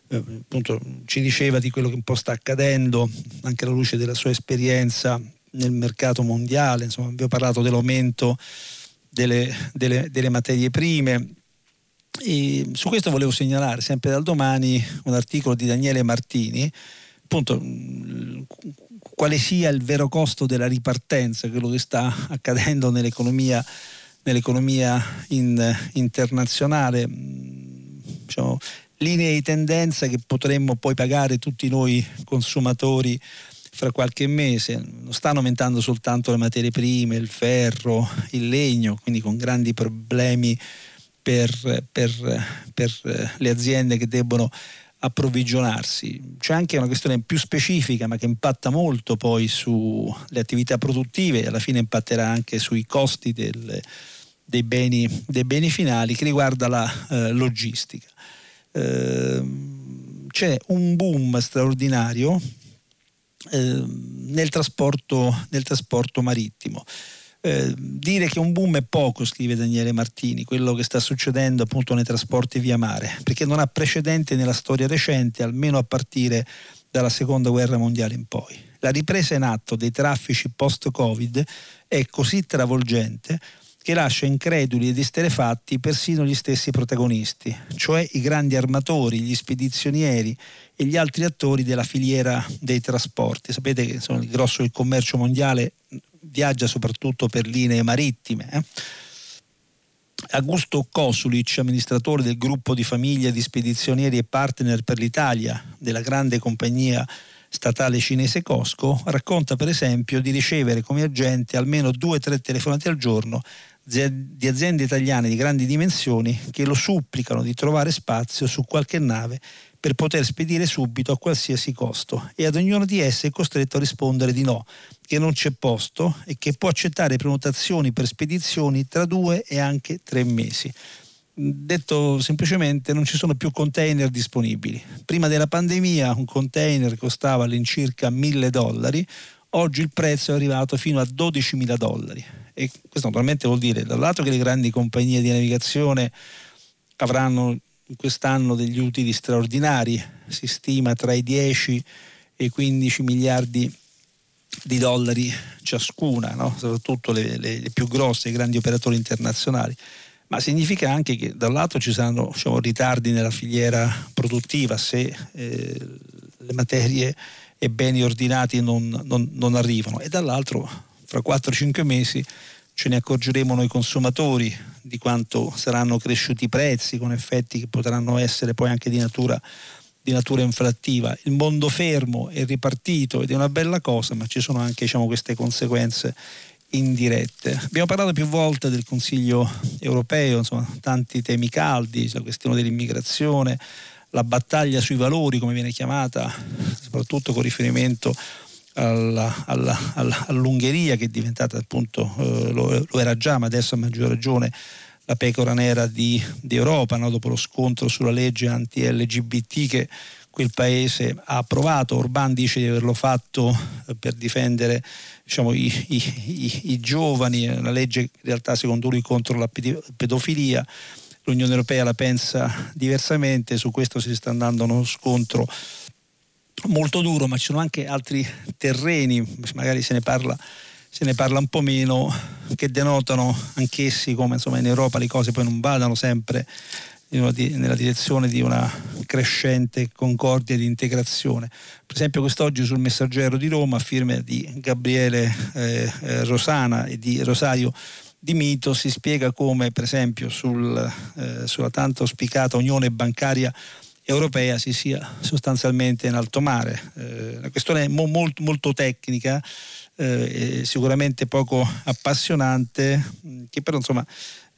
eh, appunto, ci diceva di quello che un po' sta accadendo, anche alla luce della sua esperienza nel mercato mondiale, insomma abbiamo parlato dell'aumento delle, delle, delle materie prime. E su questo volevo segnalare sempre dal domani un articolo di Daniele Martini, appunto quale sia il vero costo della ripartenza, quello che sta accadendo nell'economia, nell'economia in, internazionale, diciamo, linee di tendenza che potremmo poi pagare tutti noi consumatori fra qualche mese. Non stanno aumentando soltanto le materie prime, il ferro, il legno, quindi con grandi problemi per, per, per le aziende che debbono approvvigionarsi. C'è anche una questione più specifica ma che impatta molto poi sulle attività produttive e alla fine impatterà anche sui costi del, dei, beni, dei, beni, finali che riguarda la eh, logistica. Eh, c'è un boom straordinario eh, nel, trasporto, nel, trasporto, marittimo. Eh, dire che un boom è poco, scrive Daniele Martini, quello che sta succedendo appunto nei trasporti via mare, perché non ha precedente nella storia recente, almeno a partire dalla seconda guerra mondiale in poi. La ripresa in atto dei traffici post-Covid è così travolgente che lascia increduli ed esterefatti persino gli stessi protagonisti, cioè i grandi armatori, gli spedizionieri e gli altri attori della filiera dei trasporti. Sapete che insomma, il grosso del commercio mondiale viaggia soprattutto per linee marittime. Eh? Augusto Kosulic, amministratore del gruppo di famiglia di spedizionieri e partner per l'Italia della grande compagnia statale cinese Costco, racconta per esempio di ricevere come agente almeno due o tre telefonate al giorno di aziende italiane di grandi dimensioni che lo supplicano di trovare spazio su qualche nave per poter spedire subito a qualsiasi costo e ad ognuno di esse è costretto a rispondere di no, che non c'è posto e che può accettare prenotazioni per spedizioni tra due e anche tre mesi. Detto semplicemente non ci sono più container disponibili. Prima della pandemia un container costava all'incirca 1000 dollari, oggi il prezzo è arrivato fino a 12.000 dollari e questo naturalmente vuol dire da lato che le grandi compagnie di navigazione avranno quest'anno degli utili straordinari, si stima tra i 10 e i 15 miliardi di dollari ciascuna, no? soprattutto le, le, le, più grosse, i grandi operatori internazionali. Ma significa anche che da lato ci saranno diciamo, ritardi nella filiera produttiva se eh, le materie e beni ordinati non, non, non arrivano e dall'altro fra 4-5 mesi ce ne accorgeremo noi consumatori di quanto saranno cresciuti i prezzi con effetti che potranno essere poi anche di natura, di natura inflattiva. Il mondo fermo è ripartito ed è una bella cosa, ma ci sono anche diciamo, queste conseguenze indirette. Abbiamo parlato più volte del Consiglio europeo, insomma, tanti temi caldi, la questione dell'immigrazione, la battaglia sui valori, come viene chiamata, soprattutto con riferimento alla, alla, alla, all'Ungheria che è diventata appunto, eh, lo, lo, era già ma adesso a maggior ragione la pecora nera di, di Europa no? dopo lo scontro sulla legge anti-LGBT che quel paese ha approvato. Orban dice di averlo fatto eh, per difendere diciamo, i, i, i, i, giovani, una legge in realtà secondo lui contro la pedofilia. L'Unione Europea la pensa diversamente, su questo si sta andando uno scontro molto duro, ma ci sono anche altri terreni, magari se ne parla, se ne parla un po' meno, che denotano anch'essi come insomma, in Europa le cose poi non vadano sempre nella direzione di una crescente concordia e di integrazione. Per esempio quest'oggi sul Messaggero di Roma, a firma di Gabriele eh, eh Rosana e di Rosario di mito si spiega come per esempio sul, eh, sulla tanto auspicata unione bancaria europea si sia sostanzialmente in alto mare. Eh, la questione mo- molto, molto tecnica, eh, sicuramente poco appassionante, che però insomma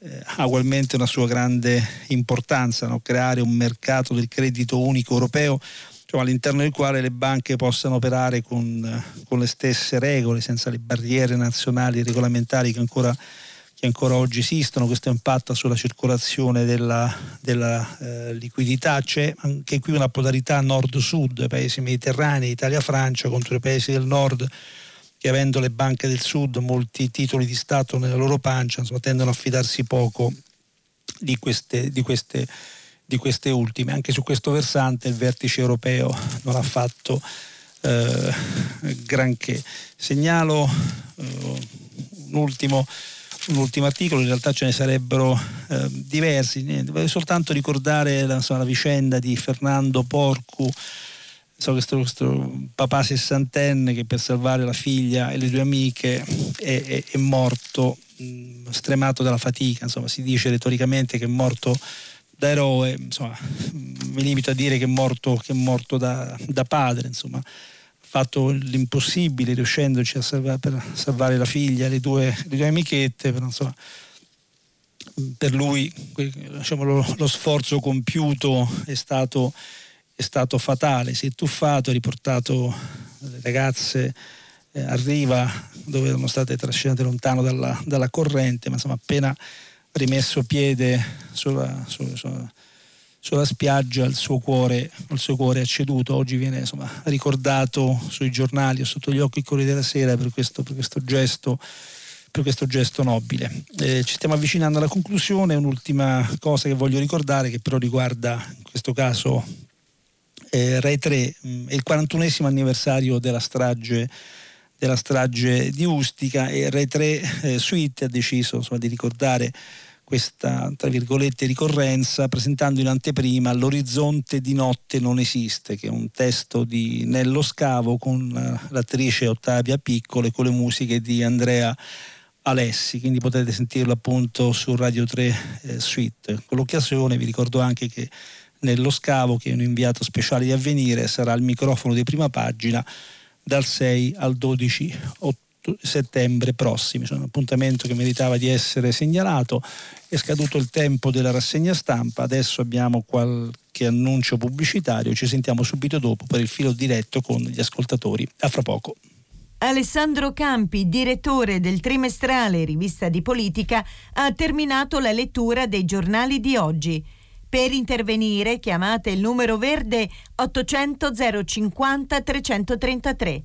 eh, ha ugualmente una sua grande importanza, no? creare un mercato del credito unico europeo cioè, all'interno del quale le banche possano operare con, con, le stesse regole, senza le barriere nazionali e regolamentari che ancora, che ancora oggi esistono. Questo impatta sulla circolazione della, della eh, liquidità. C'è anche qui una polarità nord-sud, paesi mediterranei, Italia-Francia contro i paesi del nord che avendo le banche del sud molti titoli di Stato nella loro pancia, insomma, tendono a fidarsi poco di queste, di queste di queste ultime. Anche su questo versante il vertice europeo non ha fatto eh, granché. Segnalo eh, un, ultimo, un, ultimo, articolo, in realtà ce ne sarebbero eh, diversi, niente, voglio soltanto ricordare la, insomma, la vicenda di Fernando Porcu. So questo, questo, papà sessantenne che per salvare la figlia e le due amiche è, è, è morto mh, stremato dalla fatica, insomma si dice retoricamente che è morto da eroe, insomma, mi limito a dire che è morto, che è morto da, da, padre, insomma, fatto l'impossibile riuscendoci a salvare, per salvare la figlia, le due, le due amichette, però insomma, per lui diciamo, lo, lo, sforzo compiuto è stato, è stato, fatale, si è tuffato, ha riportato le ragazze eh, a riva dove erano state trascinate lontano dalla, dalla corrente, ma insomma appena rimesso piede sulla, su, su, sulla spiaggia il suo, cuore, il suo cuore è ceduto, oggi viene insomma, ricordato sui giornali o sotto gli occhi il Corriere della Sera per questo, per questo gesto per questo gesto nobile. Eh, ci stiamo avvicinando alla conclusione, un'ultima cosa che voglio ricordare che però riguarda in questo caso eh, Rai 3, mh, mm, è il 41 anniversario della strage della strage di Ustica e Rai 3 eh, Suite ha deciso insomma, di ricordare questa tra virgolette ricorrenza presentando in anteprima L'orizzonte di notte non esiste che è un testo di Nello Scavo con uh, l'attrice Ottavia Piccolo e con le musiche di Andrea Alessi. Quindi potete sentirlo appunto su Radio 3 eh, Suite. Con l'occasione vi ricordo anche che Nello Scavo che è un inviato speciale di Avvenire sarà al microfono di prima pagina dal 6 al 12 settembre prossimi. C'è un appuntamento che meritava di essere segnalato. È scaduto il tempo della rassegna stampa, adesso abbiamo qualche annuncio pubblicitario, ci sentiamo subito dopo per il filo diretto con gli ascoltatori. A fra poco. Alessandro Campi, direttore del trimestrale Rivista di Politica, ha terminato la lettura dei giornali di oggi. Per intervenire chiamate il numero verde 800 050 333.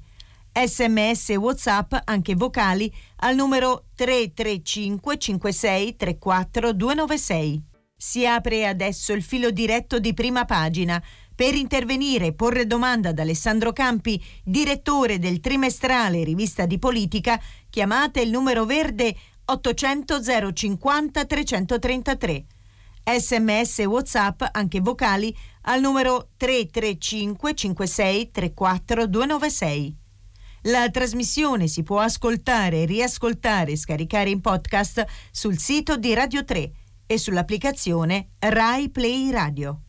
Sms e WhatsApp, anche vocali, al numero 335 56 34 296. Si apre adesso il filo diretto di prima pagina. Per intervenire e porre domanda ad Alessandro Campi, direttore del trimestrale Rivista di Politica, chiamate il numero verde 800 050 333 sms e whatsapp anche vocali al numero 335 56 34 296. La trasmissione si può ascoltare, riascoltare e scaricare in podcast sul sito di Radio 3 e sull'applicazione Rai Play Radio.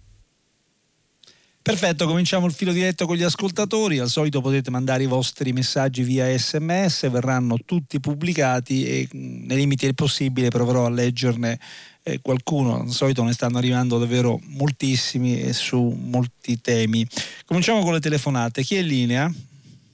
Perfetto, cominciamo il filo diretto con gli ascoltatori. Al solito potete mandare i vostri messaggi via sms, verranno tutti pubblicati e nei limiti del possibile proverò a leggerne eh, qualcuno. Al solito ne stanno arrivando davvero moltissimi e su molti temi. Cominciamo con le telefonate. Chi è in linea?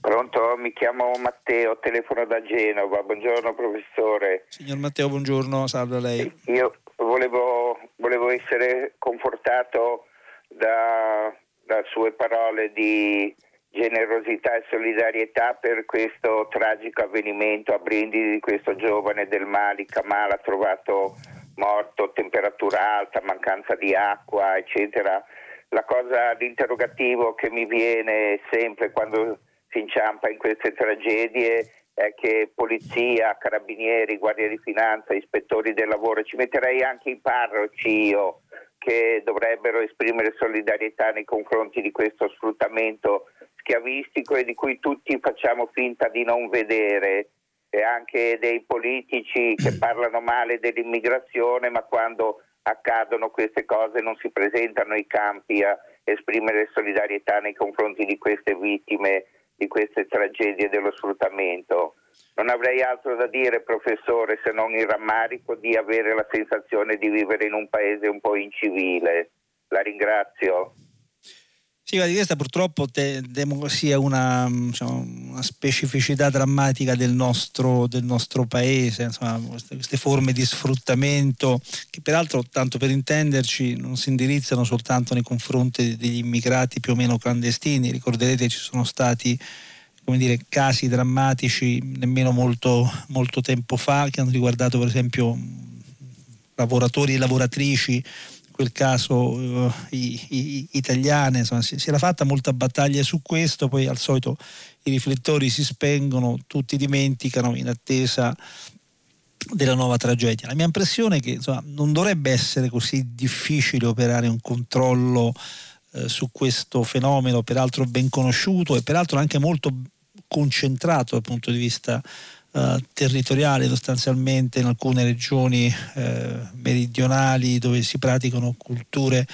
Pronto, mi chiamo Matteo, telefono da Genova. Buongiorno professore. Signor Matteo, buongiorno, salve a lei. Io volevo, volevo essere confortato da da sue parole di generosità e solidarietà per questo tragico avvenimento a Brindisi di questo giovane del Mali, Kamal ha trovato morto, temperatura alta, mancanza di acqua, eccetera. La cosa, l'interrogativo che mi viene sempre quando si inciampa in queste tragedie è che polizia, carabinieri, guardia di finanza, ispettori del lavoro, ci metterei anche i parroci io, che dovrebbero esprimere solidarietà nei confronti di questo sfruttamento schiavistico e di cui tutti facciamo finta di non vedere. e anche dei politici che parlano male dell'immigrazione, ma quando accadono queste cose non si presentano ai campi a esprimere solidarietà nei confronti di queste vittime di queste tragedie dello sfruttamento. Non avrei altro da dire, professore, se non il rammarico di avere la sensazione di vivere in un paese un po' incivile. La ringrazio. Sì, guardi, questa purtroppo te, temo sia una, diciamo, una, specificità drammatica del nostro, del nostro paese, insomma, queste, queste, forme di sfruttamento che peraltro, tanto per intenderci, non si indirizzano soltanto nei confronti degli immigrati più o meno clandestini, ricorderete ci sono stati come dire, casi drammatici nemmeno molto, molto tempo fa che hanno riguardato per esempio lavoratori e lavoratrici quel caso uh, i, i, italiane, insomma, si, si, era fatta molta battaglia su questo, poi al solito i riflettori si spengono, tutti dimenticano in attesa della nuova tragedia. La mia impressione è che insomma, non dovrebbe essere così difficile operare un controllo eh, su questo fenomeno, peraltro ben conosciuto e peraltro anche molto concentrato dal punto di vista eh, territoriale sostanzialmente in alcune regioni eh, meridionali dove si praticano culture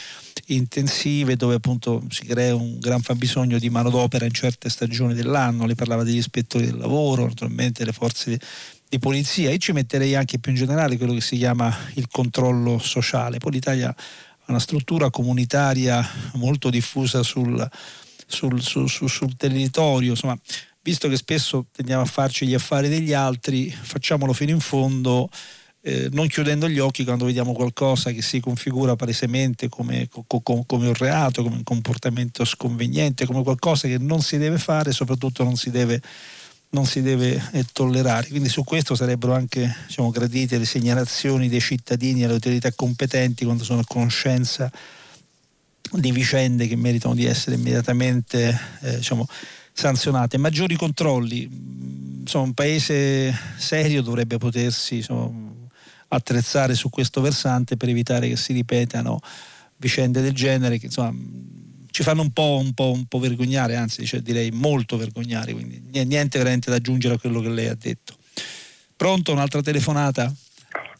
intensive dove appunto si crea un gran fabbisogno di manodopera in certe stagioni dell'anno, le parlava degli ispettori del lavoro, naturalmente le forze di, polizia e ci metterei anche più in generale quello che si chiama il controllo sociale. Poi l'Italia ha una struttura comunitaria molto diffusa sul, sul, su, su, sul territorio, insomma visto che spesso tendiamo a farci gli affari degli altri, facciamolo fino in fondo. Eh, non chiudendo gli occhi quando vediamo qualcosa che si configura palesemente come, co, co, come, un reato, come un comportamento sconveniente, come qualcosa che non si deve fare e soprattutto non si deve, non si deve eh, tollerare. Quindi su questo sarebbero anche diciamo, gradite le segnalazioni dei cittadini alle autorità competenti quando sono a conoscenza di vicende che meritano di essere immediatamente eh, diciamo, sanzionate. Maggiori controlli, insomma, un paese serio dovrebbe potersi insomma, attrezzare su questo versante per evitare che si ripetano vicende del genere che insomma, ci fanno un po', un, po', un po', vergognare, anzi cioè, direi molto vergognare, quindi niente veramente da aggiungere a quello che lei ha detto. Pronto, un'altra telefonata?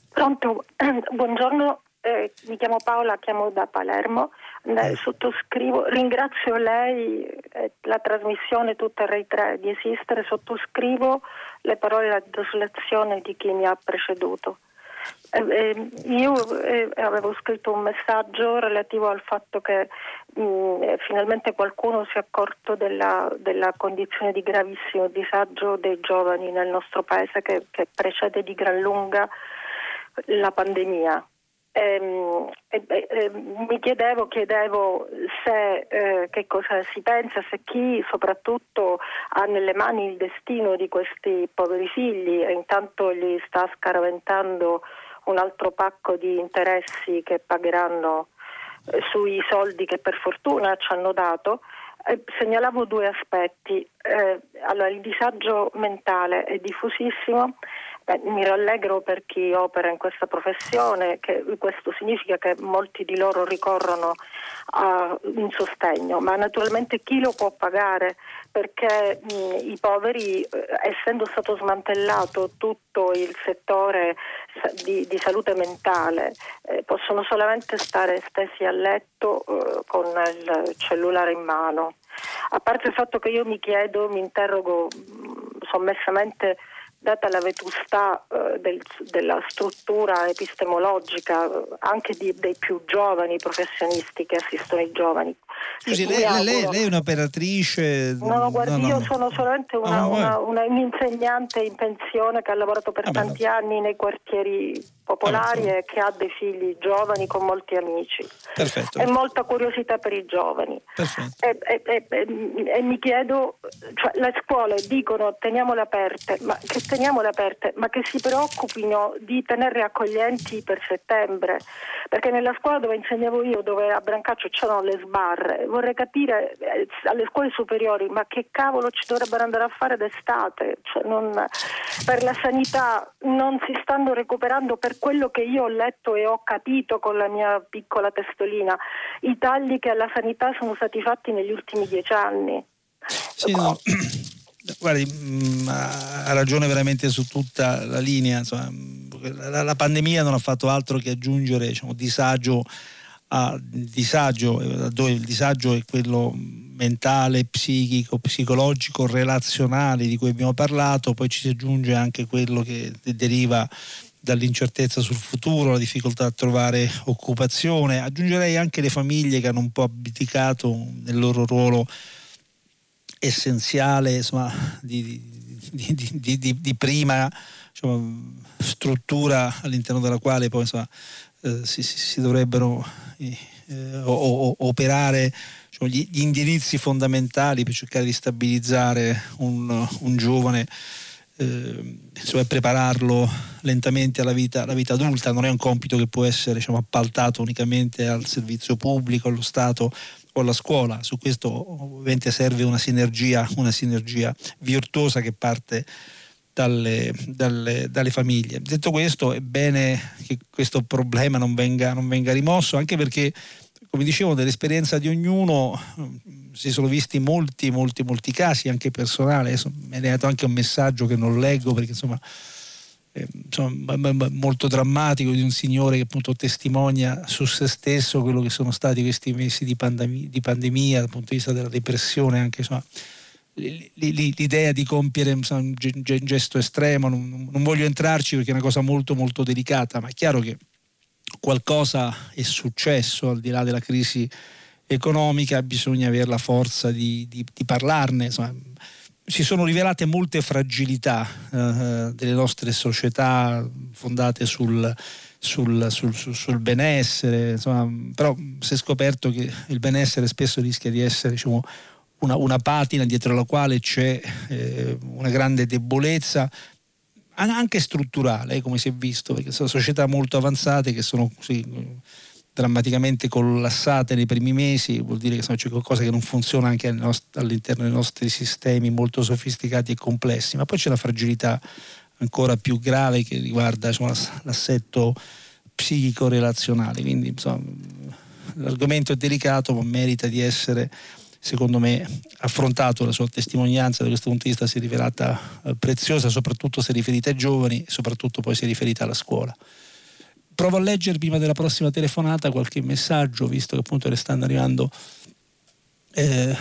Pronto, buongiorno, eh, mi chiamo Paola, chiamo da Palermo. Eh, sottoscrivo, ringrazio lei e la trasmissione tutta Rai 3 di esistere, sottoscrivo le parole di desolazione di chi mi ha preceduto. Eh, eh, io eh, avevo scritto un messaggio relativo al fatto che mh, mm, finalmente qualcuno si è accorto della, della, condizione di gravissimo disagio dei giovani nel nostro paese che, che precede di gran lunga la pandemia Ehm, eh, mi chiedevo, chiedevo se, eh, che cosa si pensa, se chi soprattutto ha nelle mani il destino di questi poveri figli e intanto gli sta scaraventando un altro pacco di interessi che pagheranno eh, sui soldi che per fortuna ci hanno dato. Segnalavo due aspetti. Eh, allora, il disagio mentale è diffusissimo Beh, mi rallegro per chi opera in questa professione, che questo significa che molti di loro ricorrono a un sostegno, ma naturalmente chi lo può pagare? Perché mh, i poveri, eh, essendo stato smantellato tutto il settore di, di salute mentale, eh, possono solamente stare stesi a letto eh, con il cellulare in mano. A parte il fatto che io mi chiedo, mi interrogo mh, sommessamente data la vetustà eh, del, della struttura epistemologica eh, anche di, dei più giovani professionisti che assistono i giovani. Scusi, lei, lei, lei, è un'operatrice? No, no guardi, no, io no. sono solamente una, ah, una, una, un'insegnante in pensione che ha lavorato per ah, tanti beh, anni nei quartieri popolari ah, e che ha dei figli giovani con molti amici. Perfetto. E molta curiosità per i giovani. E, e, e, e, mi chiedo, cioè, le scuole dicono teniamole aperte, ma che teniamole aperte, ma che si preoccupino di tenerle accoglienti per settembre, perché nella scuola dove insegnavo io, dove a Brancaccio c'erano le sbarre, vorrei capire eh, alle scuole superiori, ma che cavolo ci dovrebbero andare a fare d'estate? Cioè, non, per la sanità non si stanno recuperando per quello che io ho letto e ho capito con la mia piccola testolina, i tagli che alla sanità sono stati fatti negli ultimi dieci anni. Sì, no. guardi, mm, ha ragione veramente su tutta la linea. Insomma, la, la, pandemia non ha fatto altro che aggiungere diciamo, disagio a disagio, dove il disagio è quello mentale, psichico, psicologico, relazionale di cui abbiamo parlato, poi ci si aggiunge anche quello che deriva dall'incertezza sul futuro, la difficoltà a trovare occupazione. Aggiungerei anche le famiglie che hanno un po' abdicato nel loro ruolo essenziale insomma, di, di, di, di, prima insomma, struttura all'interno della quale poi insomma, eh, si, si, dovrebbero eh, o, o, operare diciamo, gli, gli, indirizzi fondamentali per cercare di stabilizzare un, un giovane eh, cioè prepararlo lentamente alla vita, alla vita, adulta, non è un compito che può essere diciamo, appaltato unicamente al servizio pubblico, allo Stato o alla scuola. Su questo ovviamente serve una sinergia, una sinergia virtuosa che parte dalle, dalle, dalle, famiglie. Detto questo, è bene che questo problema non venga, non venga rimosso, anche perché, come dicevo, nell'esperienza di ognuno si sono visti molti, molti, molti casi, anche personali. Adesso mi è arrivato anche un messaggio che non leggo perché insomma insomma, molto drammatico di un signore che appunto testimonia su se stesso quello che sono stati questi mesi di, pandemia, di pandemia dal punto di vista della depressione, anche insomma, l'idea di compiere un gesto estremo, non, voglio entrarci perché è una cosa molto molto delicata, ma è chiaro che qualcosa è successo al di là della crisi economica, bisogna avere la forza di, di, di parlarne. Insomma, si sono rivelate molte fragilità eh, delle nostre società fondate sul, sul, sul, sul benessere, insomma, però si è scoperto che il benessere spesso rischia di essere diciamo, una, una, patina dietro la quale c'è eh, una grande debolezza anche strutturale, come si è visto, perché sono società molto avanzate che sono così drammaticamente collassate nei primi mesi, vuol dire che c'è qualcosa che non funziona anche all'interno dei nostri sistemi molto sofisticati e complessi, ma poi c'è la fragilità ancora più grave che riguarda insomma, l'assetto psichico-relazionale, quindi insomma, l'argomento è delicato ma merita di essere secondo me affrontato, la sua testimonianza da questo punto di vista si è rivelata eh, preziosa, soprattutto se riferita ai giovani e soprattutto poi se riferita alla scuola. Provo a leggere prima della prossima telefonata qualche messaggio, visto che appunto ne stanno arrivando eh,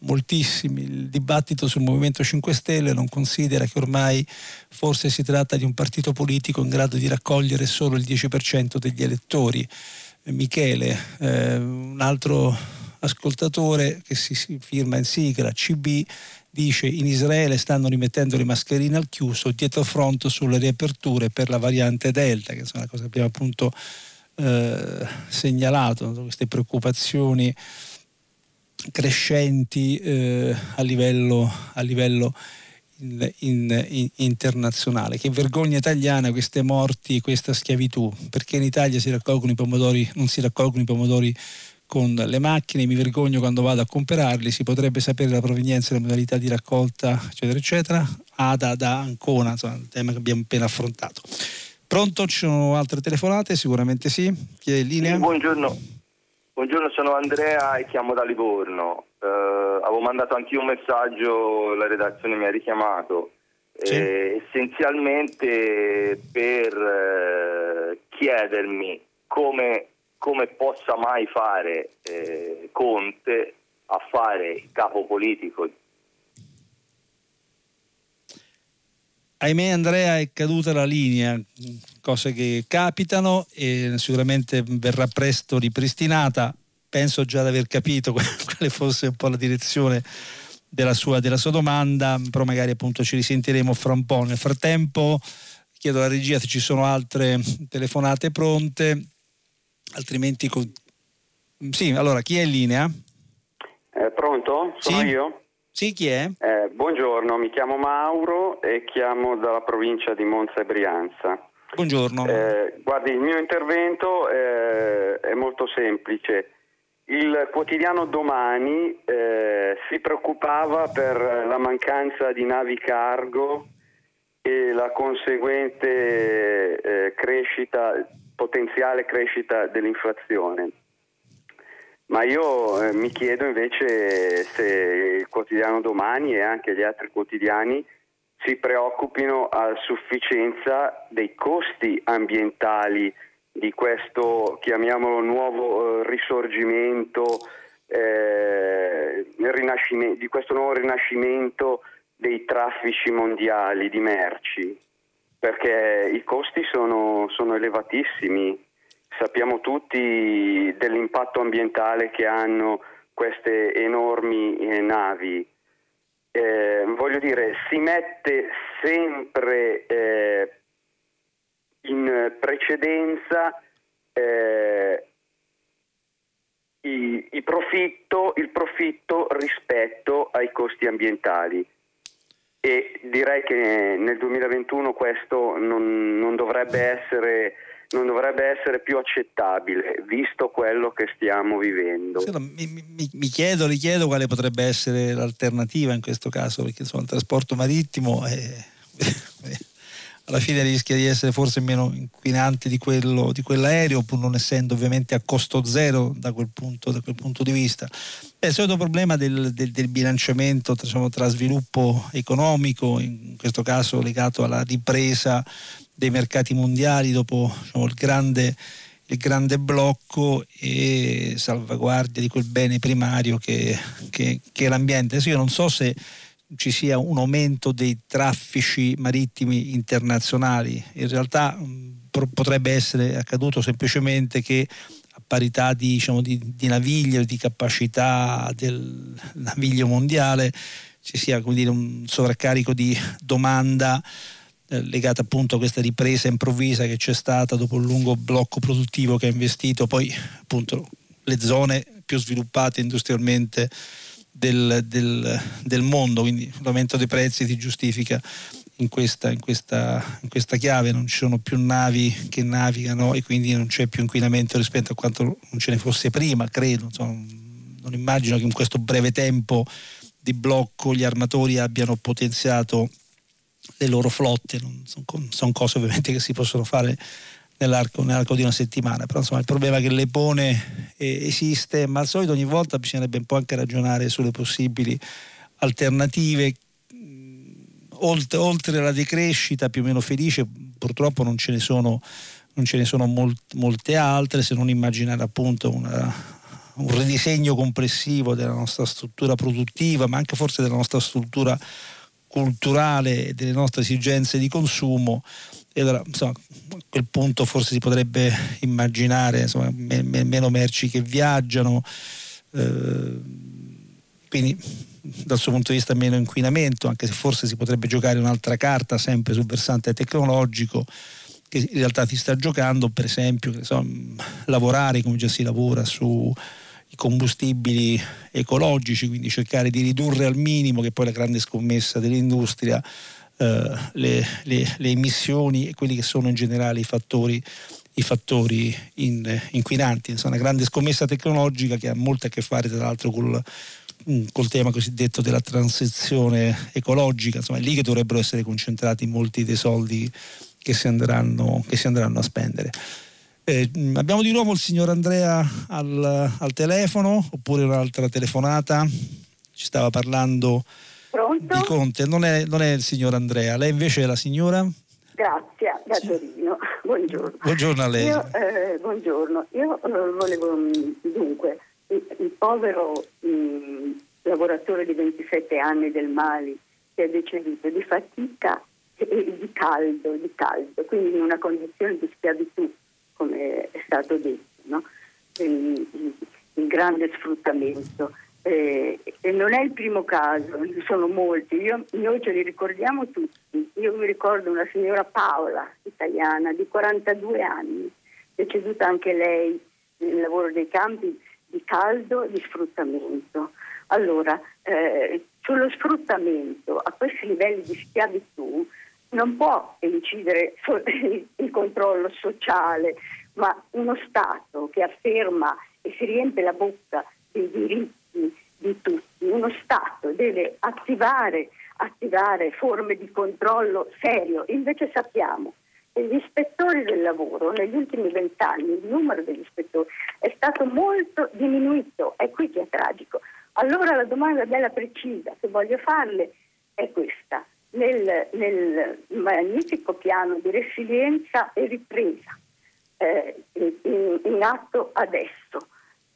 moltissimi. Il dibattito sul Movimento 5 Stelle non considera che ormai forse si tratta di un partito politico in grado di raccogliere solo il 10% degli elettori. Eh, Michele, eh, un altro ascoltatore che si, firma in sigla CB dice in Israele stanno rimettendo le mascherine al chiuso dietro front sulle riaperture per la variante Delta, che è una cosa che abbiamo appunto eh, segnalato, queste preoccupazioni crescenti eh, a livello, a livello in, in, in, internazionale. Che vergogna italiana queste morti questa schiavitù, perché in Italia si raccolgono i pomodori, non si raccolgono i pomodori con le macchine, mi vergogno quando vado a comprarli, si potrebbe sapere la provenienza e la modalità di raccolta, eccetera, eccetera. Ada da Ancona, insomma, il tema che abbiamo appena affrontato. Pronto? Ci sono altre telefonate? Sicuramente sì. Chi è in linea? Sì, buongiorno. buongiorno, sono Andrea e chiamo da Livorno. Uh, avevo mandato anche un messaggio, la redazione mi ha richiamato. Sì. Eh, essenzialmente per eh, chiedermi come come possa mai fare eh, Conte a fare il capo politico. Ahimè Andrea è caduta la linea, cose che capitano e sicuramente verrà presto ripristinata. Penso già di aver capito quale fosse un po' la direzione della sua, della sua domanda, però magari appunto ci risentiremo fra un po'. Nel frattempo chiedo alla regia se ci sono altre telefonate pronte altrimenti... Con... Sì, allora chi è in linea? Eh, pronto? Sono sì? io? Sì, chi è? Eh, buongiorno, mi chiamo Mauro e chiamo dalla provincia di Monza e Brianza. Buongiorno. Eh, guardi, il mio intervento eh, è molto semplice. Il quotidiano Domani eh, si preoccupava per la mancanza di navi cargo e la conseguente eh, crescita potenziale crescita dell'inflazione. ma io eh, mi chiedo invece se il quotidiano domani e anche gli altri quotidiani si preoccupino a sufficienza dei costi ambientali di questo, chiamiamolo, nuovo eh, risorgimento, eh, di questo nuovo rinascimento dei traffici mondiali di merci, perché i costi sono, sono elevatissimi. Sappiamo tutti dell'impatto ambientale che hanno queste enormi eh, navi eh, voglio dire, si mette sempre eh, in precedenza eh, i, i profitto, il profitto rispetto ai costi ambientali e direi che nel 2021 questo non, non dovrebbe essere non dovrebbe essere più accettabile visto quello che stiamo vivendo. Sì, no, mi, mi, mi, chiedo, richiedo quale potrebbe essere l'alternativa in questo caso, perché insomma, il trasporto marittimo è, alla fine rischia di essere forse meno inquinante di, quello, di quell'aereo, pur non essendo ovviamente a costo zero da quel punto, da quel punto di vista. È il solito problema del, del, del bilanciamento diciamo, tra sviluppo economico, in questo caso legato alla ripresa dei mercati mondiali dopo diciamo, il, grande, il, grande, blocco e salvaguardia di quel bene primario che, che, che è l'ambiente. Adesso io non so se ci sia un aumento dei traffici marittimi internazionali, in realtà mh, potrebbe essere accaduto semplicemente che a parità di, diciamo, di, di naviglio e di capacità del naviglio mondiale ci sia dire, un sovraccarico di domanda eh, legata appunto a questa ripresa improvvisa che c'è stata dopo un lungo blocco produttivo che ha investito poi appunto le zone più sviluppate industrialmente del, del, del mondo, quindi l'aumento dei prezzi si giustifica in questa, in, questa, in questa, chiave, non ci sono più navi che navigano e quindi non c'è più inquinamento rispetto a quanto non ce ne fosse prima, credo. Insomma, non immagino che in questo breve tempo di blocco gli armatori abbiano potenziato le loro flotte, sono, sono cose ovviamente che si possono fare nell'arco, nell'arco, di una settimana, però insomma il problema che le pone eh, esiste, ma al solito ogni volta bisognerebbe un po' anche ragionare sulle possibili alternative. Oltre, oltre alla decrescita più o meno felice, purtroppo non ce ne sono, ce ne sono molt, molte altre, se non immaginare appunto una, un ridisegno complessivo della nostra struttura produttiva, ma anche forse della nostra struttura culturale e delle nostre esigenze di consumo e allora insomma, a quel punto forse si potrebbe immaginare insomma, me, me, meno merci che viaggiano eh, quindi dal suo punto di vista meno inquinamento anche se forse si potrebbe giocare un'altra carta sempre sul versante tecnologico che in realtà si sta giocando per esempio insomma, lavorare come già si lavora su i combustibili ecologici, quindi cercare di ridurre al minimo, che è poi la grande scommessa dell'industria, eh, le, le, le, emissioni e quelli che sono in generale i fattori, i fattori in, inquinanti. Insomma, una grande scommessa tecnologica che ha molto a che fare tra l'altro col, mm, col tema cosiddetto della transizione ecologica, insomma è lì che dovrebbero essere concentrati molti dei soldi che si andranno, che si andranno a spendere. Eh, abbiamo di nuovo il signor Andrea al, al, telefono oppure un'altra telefonata? Ci stava parlando Pronto? di Conte. Non è, non è, il signor Andrea, lei invece è la signora? Grazie, da Torino. Buongiorno. Buongiorno a lei. Io, eh, buongiorno. Io eh, volevo, mm, dunque, il, il povero mh, mm, lavoratore di 27 anni del Mali che è deceduto di fatica e di caldo, di caldo, quindi in una condizione di schiavitù come è stato detto, no? il, il, grande sfruttamento. Eh, non è il primo caso, ci sono molti, Io, noi ce li ricordiamo tutti. Io mi ricordo una signora Paola, italiana, di 42 anni, deceduta anche lei nel lavoro dei campi di caldo e di sfruttamento. Allora, eh, sullo sfruttamento a questi livelli di schiavitù non può incidere il controllo sociale, ma uno Stato che afferma e si riempie la bocca dei diritti di tutti, uno Stato deve attivare, attivare forme di controllo serio. Invece sappiamo gli ispettori del lavoro negli ultimi vent'anni, il numero degli ispettori è stato molto diminuito, è qui che è tragico. Allora la domanda bella precisa che voglio farle è questa. Nel, nel magnifico piano di resilienza e ripresa eh, in, in atto adesso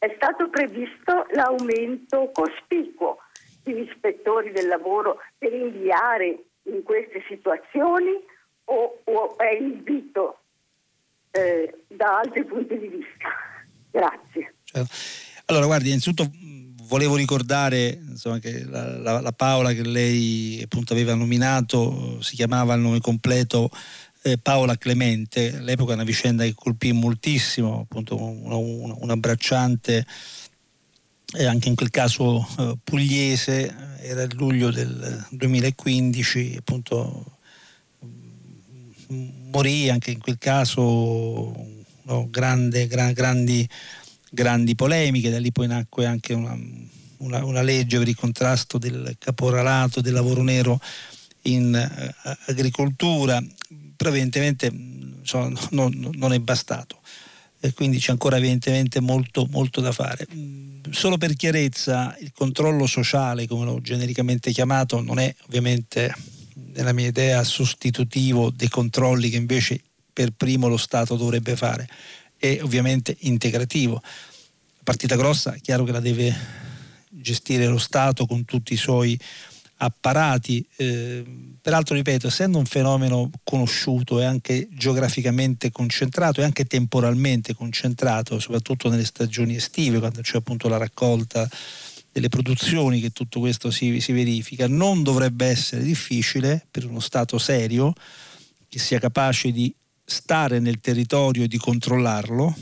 è stato previsto l'aumento cospicuo degli ispettori del lavoro per inviare in queste situazioni o, o è invito eh, da altri punti di vista? Grazie. Certo. Allora, guardi, innanzitutto volevo ricordare insomma, che la, la, la, Paola che lei appunto aveva nominato si chiamava il nome completo eh, Paola Clemente, all'epoca una vicenda che colpì moltissimo, appunto una, una, una bracciante e anche in quel caso eh, pugliese, era il luglio del 2015, appunto morì anche in quel caso no, grande, gra, grandi, grandi, polemiche, da lì poi nacque anche una, una, una, legge per il contrasto del caporalato, del lavoro nero in uh, agricoltura, però evidentemente insomma, non, non, è bastato e quindi c'è ancora evidentemente molto, molto da fare. Solo per chiarezza, il controllo sociale, come l'ho genericamente chiamato, non è ovviamente nella mia idea sostitutivo dei controlli che invece per primo lo Stato dovrebbe fare, è ovviamente integrativo. La partita grossa è chiaro che la deve gestire lo Stato con tutti i suoi apparati. Eh, peraltro, ripeto, essendo un fenomeno conosciuto e anche geograficamente concentrato e anche temporalmente concentrato, soprattutto nelle stagioni estive, quando c'è appunto la raccolta delle produzioni che tutto questo si, si verifica, non dovrebbe essere difficile per uno Stato serio che sia capace di stare nel territorio e di controllarlo,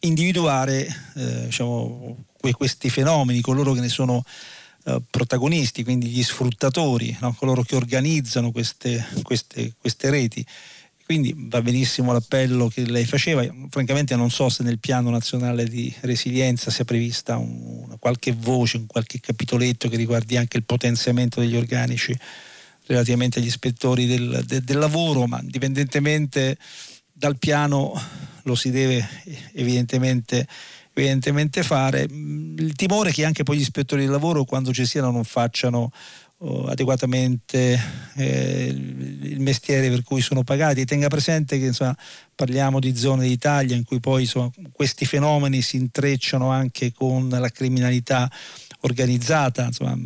individuare eh, diciamo, questi fenomeni, coloro che ne sono eh, protagonisti, quindi gli sfruttatori, no? coloro che organizzano queste, queste, queste reti quindi va benissimo l'appello che lei faceva, francamente non so se nel piano nazionale di resilienza sia prevista una qualche voce, un qualche capitoletto che riguardi anche il potenziamento degli organici relativamente agli ispettori del, de, del lavoro, ma indipendentemente dal piano lo si deve evidentemente, evidentemente fare. Il timore che anche poi gli ispettori del lavoro quando ci siano non facciano adeguatamente eh, il mestiere per cui sono pagati. Tenga presente che insomma, parliamo di zone d'Italia in cui poi insomma, questi fenomeni si intrecciano anche con la criminalità organizzata. Insomma,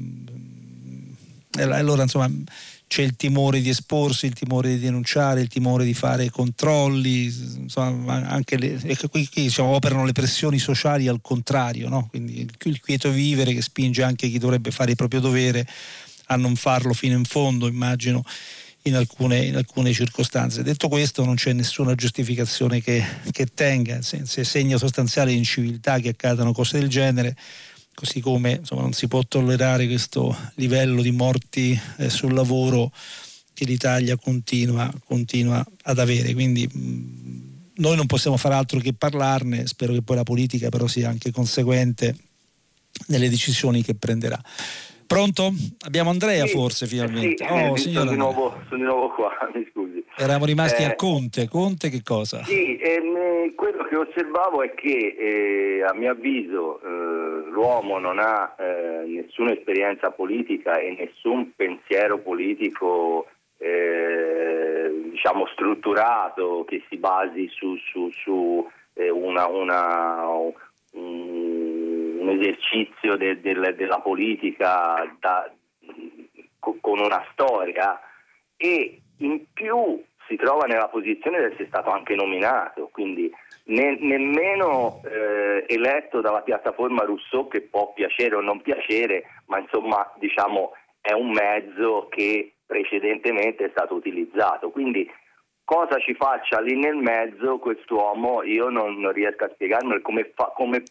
allora insomma, c'è il timore di esporsi, il timore di denunciare, il timore di fare controlli, insomma, anche le, qui, qui diciamo, operano le pressioni sociali al contrario, no? quindi il, quieto vivere che spinge anche chi dovrebbe fare il proprio dovere a non farlo fino in fondo, immagino, in alcune, in alcune circostanze. Detto questo non c'è nessuna giustificazione che, che tenga, se, è segno sostanziale di inciviltà che accadano cose del genere, così come insomma, non si può tollerare questo livello di morti eh, sul lavoro che l'Italia continua, continua ad avere. Quindi mh, noi non possiamo fare altro che parlarne, spero che poi la politica però sia anche conseguente nelle decisioni che prenderà. Pronto? Abbiamo Andrea sì, forse finalmente. Sì, oh, sono, di nuovo, sono, di nuovo, qua, mi scusi. Eravamo rimasti eh, a Conte. Conte che cosa? Sì, ehm, quello che osservavo è che eh, a mio avviso eh, l'uomo non ha eh, nessuna esperienza politica e nessun pensiero politico eh, diciamo strutturato che si basi su, su, su eh, una, una un, un esercizio de, de, della politica da, con una storia e in più si trova nella posizione di essere stato anche nominato, quindi ne, nemmeno eh, eletto dalla piattaforma Rousseau che può piacere o non piacere, ma insomma diciamo è un mezzo che precedentemente è stato utilizzato. Quindi cosa ci faccia lì nel mezzo quest'uomo io non, non riesco a spiegarmi come, fa, come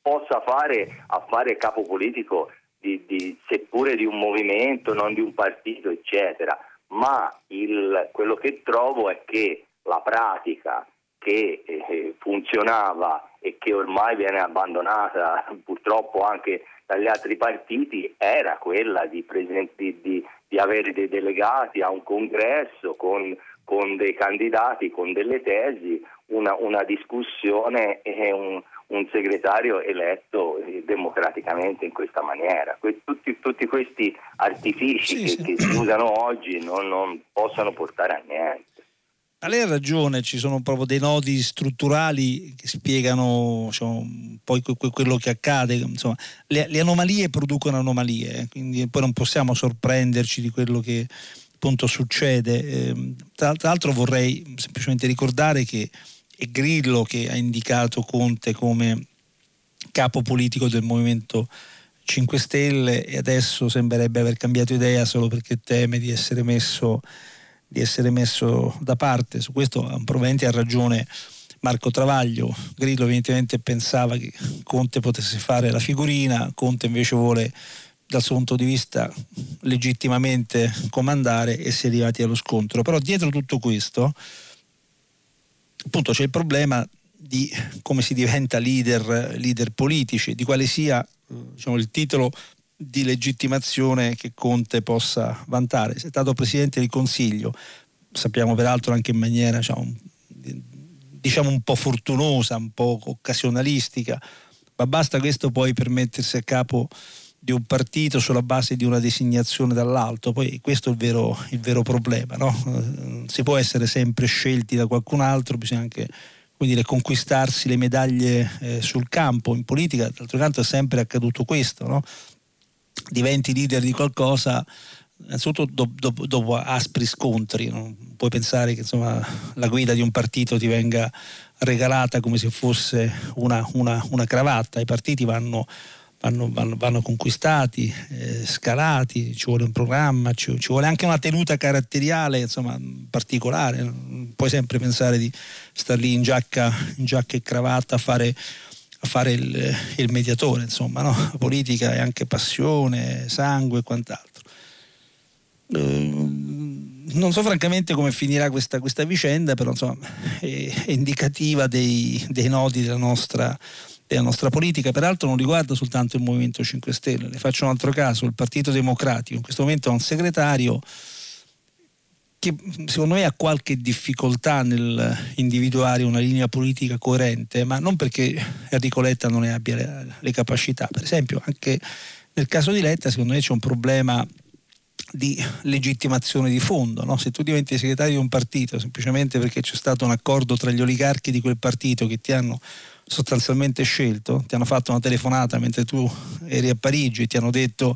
possa fare a fare capo politico di, di, seppure di un movimento, non di un partito, eccetera. Ma il, quello che trovo è che la pratica che eh, funzionava e che ormai viene abbandonata purtroppo anche dagli altri partiti era quella di, di, di avere dei delegati a un congresso con con dei candidati, con delle tesi, una, una discussione e un, un, segretario eletto eh, democraticamente in questa maniera. Tutti, tutti, questi artifici sì, che, sì. che, si usano oggi non, non possono portare a niente. A lei ha ragione, ci sono proprio dei nodi strutturali che spiegano diciamo, poi quello che accade. Insomma, le, le, anomalie producono anomalie, eh, quindi poi non possiamo sorprenderci di quello che appunto succede. Eh, tra, tra, l'altro vorrei semplicemente ricordare che è Grillo che ha indicato Conte come capo politico del Movimento 5 Stelle e adesso sembrerebbe aver cambiato idea solo perché teme di essere messo di essere messo da parte. Su questo probabilmente ha ragione Marco Travaglio. Grillo evidentemente pensava che Conte potesse fare la figurina, Conte invece vuole dal suo punto di vista legittimamente comandare e si è arrivati allo scontro. Però dietro tutto questo appunto c'è il problema di come si diventa leader, leader politici, di quale sia diciamo, il titolo di legittimazione che Conte possa vantare. È stato Presidente del Consiglio, sappiamo peraltro anche in maniera diciamo, diciamo un po' fortunosa, un po' occasionalistica, ma basta questo poi per mettersi a capo di un partito sulla base di una designazione dall'alto, poi questo è il vero, il vero problema, no? si può essere sempre scelti da qualcun altro, bisogna anche dire, conquistarsi le medaglie eh, sul campo, in politica d'altro canto è sempre accaduto questo, no? diventi leader di qualcosa innanzitutto dopo, dopo, dopo aspri scontri, non puoi pensare che insomma, la guida di un partito ti venga regalata come se fosse una, una, una cravatta, i partiti vanno, vanno, vanno, vanno conquistati, eh, scalati, ci vuole un programma, ci, ci, vuole anche una tenuta caratteriale insomma, particolare, puoi sempre pensare di star lì in giacca, in giacca e cravatta a fare a fare il, il mediatore, insomma, no? la politica è anche passione, sangue e quant'altro. Eh, non so francamente come finirà questa, questa vicenda, però insomma, è indicativa dei, dei nodi della nostra, della nostra politica, peraltro non riguarda soltanto il Movimento 5 Stelle, le faccio un altro caso, il Partito Democratico in questo momento ha un segretario che secondo me ha qualche difficoltà nel individuare una linea politica coerente, ma non perché Enrico Letta non ne abbia le, le capacità. Per esempio, anche nel caso di Letta, secondo me c'è un problema di legittimazione di fondo. No? Se tu diventi segretario di un partito semplicemente perché c'è stato un accordo tra gli oligarchi di quel partito che ti hanno sostanzialmente scelto, ti hanno fatto una telefonata mentre tu eri a Parigi e ti hanno detto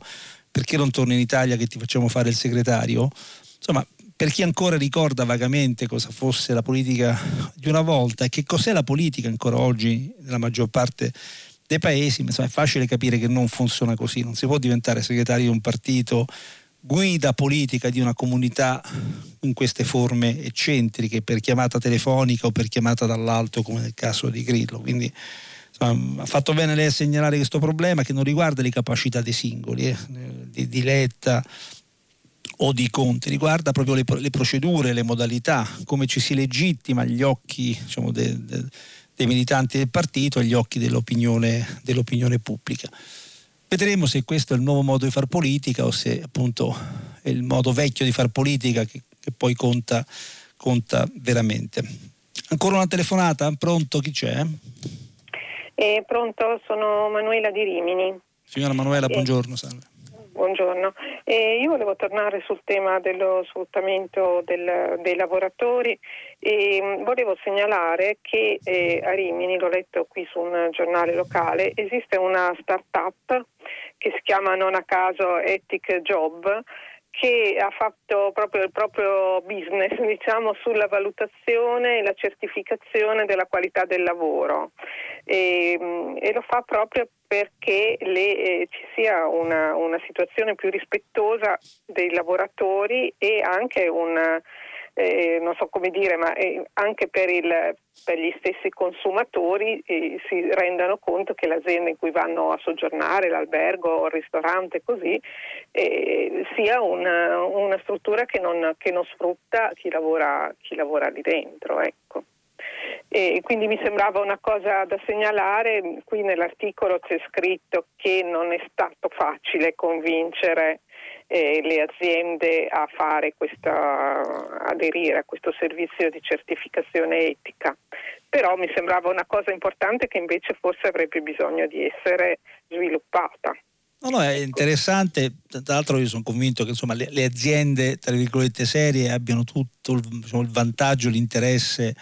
perché non torni in Italia che ti facciamo fare il segretario, insomma per chi ancora ricorda vagamente cosa fosse la politica di una volta e che cos'è la politica ancora oggi nella maggior parte dei paesi, insomma, è facile capire che non funziona così, non si può diventare segretario di un partito, guida politica di una comunità in queste forme eccentriche per chiamata telefonica o per chiamata dall'alto come nel caso di Grillo. Quindi ha fatto bene lei a segnalare questo problema che non riguarda le capacità dei singoli, eh, di, di Letta, o di Conte, riguarda proprio le, le, procedure, le modalità, come ci si legittima agli occhi diciamo, de, de, dei militanti del partito, agli occhi dell'opinione, dell'opinione, pubblica. Vedremo se questo è il nuovo modo di far politica o se appunto è il modo vecchio di far politica che, che poi conta, conta, veramente. Ancora una telefonata? Pronto? Chi c'è? Eh, pronto, sono Manuela di Rimini. Signora Manuela, buongiorno, salve. Buongiorno, eh, io volevo tornare sul tema dello sfruttamento del, dei lavoratori e mm, volevo segnalare che eh, a Rimini, l'ho letto qui su un giornale locale, esiste una start-up che si chiama non a caso Ethic Job che ha fatto proprio il proprio business diciamo, sulla valutazione e la certificazione della qualità del lavoro. E, mm, e lo fa proprio perché le, eh, ci sia una, una, situazione più rispettosa dei lavoratori e anche un, eh, non so come dire, ma eh, anche per, il, per, gli stessi consumatori eh, si rendano conto che l'azienda in cui vanno a soggiornare, l'albergo, il ristorante, così, eh, sia una, una struttura che non, che non, sfrutta chi lavora, chi lavora lì dentro. Ecco. E quindi mi sembrava una cosa da segnalare, qui nell'articolo c'è scritto che non è stato facile convincere eh, le aziende a fare questa, aderire a questo servizio di certificazione etica. Però mi sembrava una cosa importante che invece forse avrebbe bisogno di essere sviluppata. No, no, è interessante, tra l'altro io sono convinto che insomma, le, le, aziende, tra virgolette, serie abbiano tutto il, diciamo, il vantaggio, l'interesse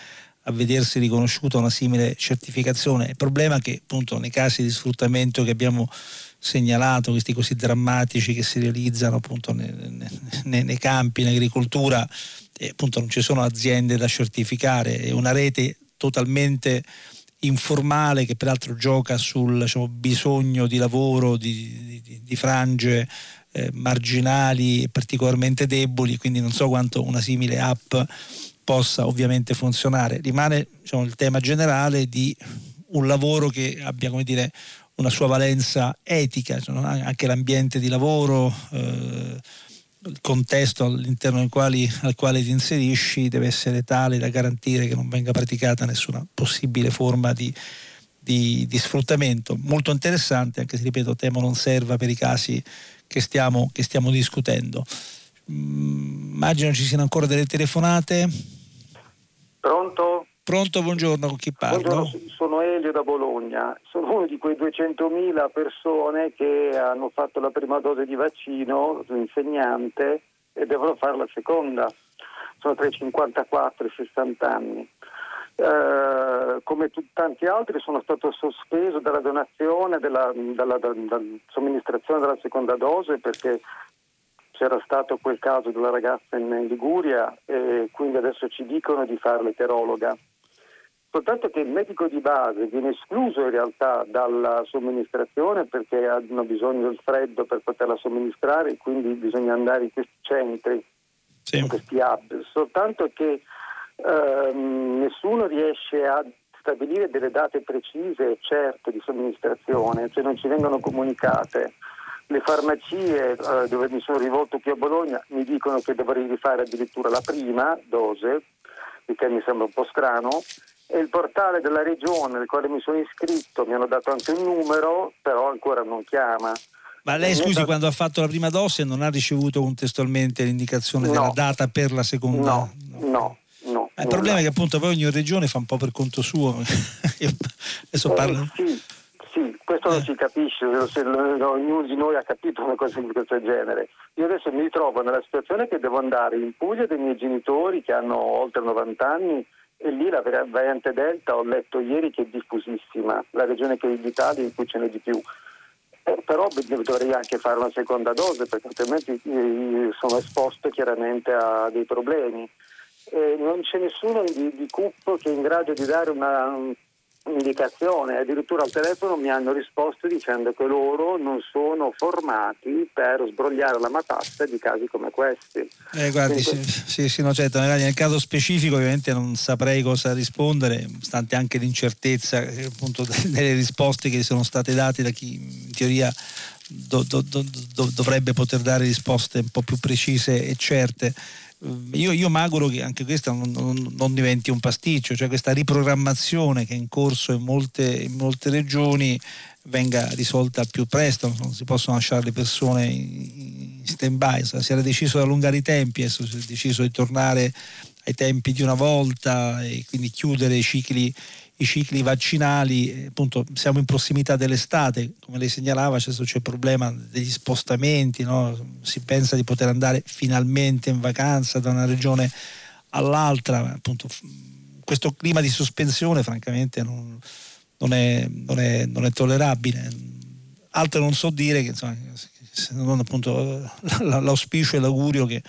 a vedersi riconosciuta una simile certificazione. Il problema è che appunto nei casi di sfruttamento che abbiamo segnalato, questi così drammatici che si realizzano appunto nei, nei, nei campi, in agricoltura, eh, appunto non ci sono aziende da certificare, è una rete totalmente informale che peraltro gioca sul diciamo, bisogno di lavoro di, di, di frange eh, marginali e particolarmente deboli, quindi non so quanto una simile app possa ovviamente funzionare. Rimane diciamo, il tema generale di un lavoro che abbia come dire, una sua valenza etica, anche l'ambiente di lavoro, eh, il contesto all'interno quali, al quale ti inserisci deve essere tale da garantire che non venga praticata nessuna possibile forma di, di, di sfruttamento. Molto interessante, anche se ripeto, temo non serva per i casi che stiamo, che stiamo discutendo. Mm, immagino ci siano ancora delle telefonate. Pronto? Pronto, buongiorno, con chi parlo? Buongiorno, sono Elio da Bologna, sono uno di quei 200.000 persone che hanno fatto la prima dose di vaccino, insegnante e devono fare la seconda, sono tra i 54 e i 60 anni. Eh, come tutti tanti altri sono stato sospeso dalla donazione, dalla, dalla, dalla, dalla somministrazione della seconda dose perché c'era stato quel caso della ragazza in Liguria e quindi adesso ci dicono di fare l'eterologa soltanto che il medico di base viene escluso in realtà dalla somministrazione perché hanno bisogno del freddo per poterla somministrare e quindi bisogna andare in questi centri, sì. in questi hub, soltanto che ehm, nessuno riesce a stabilire delle date precise e certe di somministrazione, cioè non ci vengono comunicate. Le farmacie eh, dove mi sono rivolto qui a Bologna mi dicono che dovrei rifare addirittura la prima dose, il che mi sembra un po' strano, il portale della regione nel quale mi sono iscritto mi hanno dato anche un numero, però ancora non chiama. Ma lei scusi, da... quando ha fatto la prima dose non ha ricevuto contestualmente l'indicazione no. della data per la seconda? No, no. no il problema è che appunto poi ogni regione fa un po' per conto suo. Adesso eh, parlo... Sì, sì, questo eh. non si capisce, se ognuno di noi ha capito una cosa di questo genere. Io adesso mi ritrovo nella situazione che devo andare in Puglia dei miei genitori che hanno oltre 90 anni e lì la variante Delta ho letto ieri che è diffusissima, la regione che è d'Italia in cui ce n'è di più. Eh, però dovrei anche fare una seconda dose perché altrimenti eh, sono esposto chiaramente a dei problemi. Eh, non c'è nessuno di, di CUP che è in grado di dare una, indicazione, addirittura al telefono mi hanno risposto dicendo che loro non sono formati per sbrogliare la matassa di casi come questi. Eh, guardi, Quindi, sì, sì, sì, no, certo, nel caso specifico ovviamente non saprei cosa rispondere, stante anche l'incertezza eh, appunto, delle risposte che sono state date da chi in teoria do, do, do, dovrebbe poter dare risposte un po' più precise e certe. Eh, io, io mi auguro che anche questo non, non, non, diventi un pasticcio, cioè questa riprogrammazione che è in corso in molte, in molte regioni venga risolta al più presto, non si possono lasciare le persone in stand by, si era deciso di allungare i tempi, adesso si è deciso di tornare ai tempi di una volta e quindi chiudere i cicli i cicli vaccinali, eh, appunto siamo in prossimità dell'estate, come lei segnalava c'è il problema degli spostamenti, no? si pensa di poter andare finalmente in vacanza da una regione all'altra, appunto questo clima di sospensione francamente non, non, è, non, è, non è, tollerabile. Altro non so dire che insomma, se non appunto l'auspicio e l'augurio che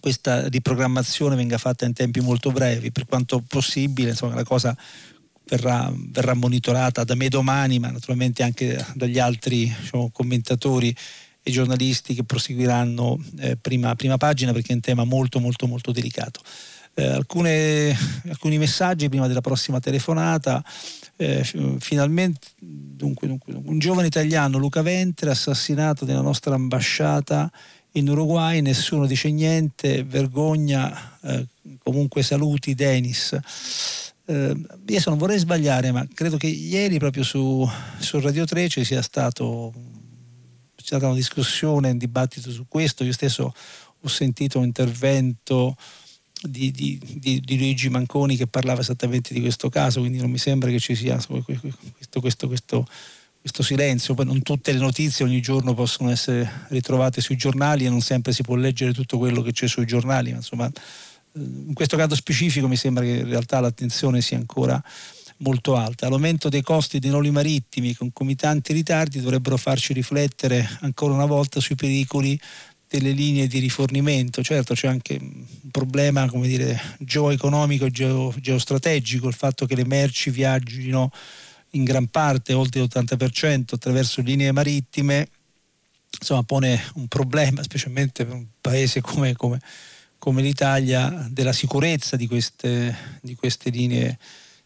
questa riprogrammazione venga fatta in tempi molto brevi, per quanto possibile, insomma, la cosa verrà, verrà monitorata da me domani, ma naturalmente anche dagli altri diciamo, commentatori e giornalisti che proseguiranno eh, prima, prima, pagina perché è un tema molto molto molto delicato. Eh, alcune, alcuni messaggi prima della prossima telefonata. Eh, finalmente, dunque, dunque, un giovane italiano, Luca Ventre, assassinato nella nostra ambasciata in Uruguay nessuno dice niente, vergogna, eh, comunque saluti Denis. Eh, io non vorrei sbagliare, ma credo che ieri proprio su, su Radio 3 ci sia stato c'è stata una discussione, un dibattito su questo, io stesso ho sentito un intervento di, di, di, di, Luigi Manconi che parlava esattamente di questo caso, quindi non mi sembra che ci sia questo, questo, questo, questo silenzio. Poi non tutte le notizie ogni giorno possono essere ritrovate sui giornali e non sempre si può leggere tutto quello che c'è sui giornali, ma insomma eh, in questo caso specifico mi sembra che in realtà l'attenzione sia ancora molto alta. L'aumento dei costi dei noli marittimi con comitanti ritardi dovrebbero farci riflettere ancora una volta sui pericoli delle linee di rifornimento. Certo c'è anche un problema dire, geoeconomico e geo, geostrategico, il fatto che le merci viaggino in gran parte, oltre l'80%, attraverso linee marittime, insomma pone un problema, specialmente per un paese come, come, come l'Italia, della sicurezza di queste, di queste linee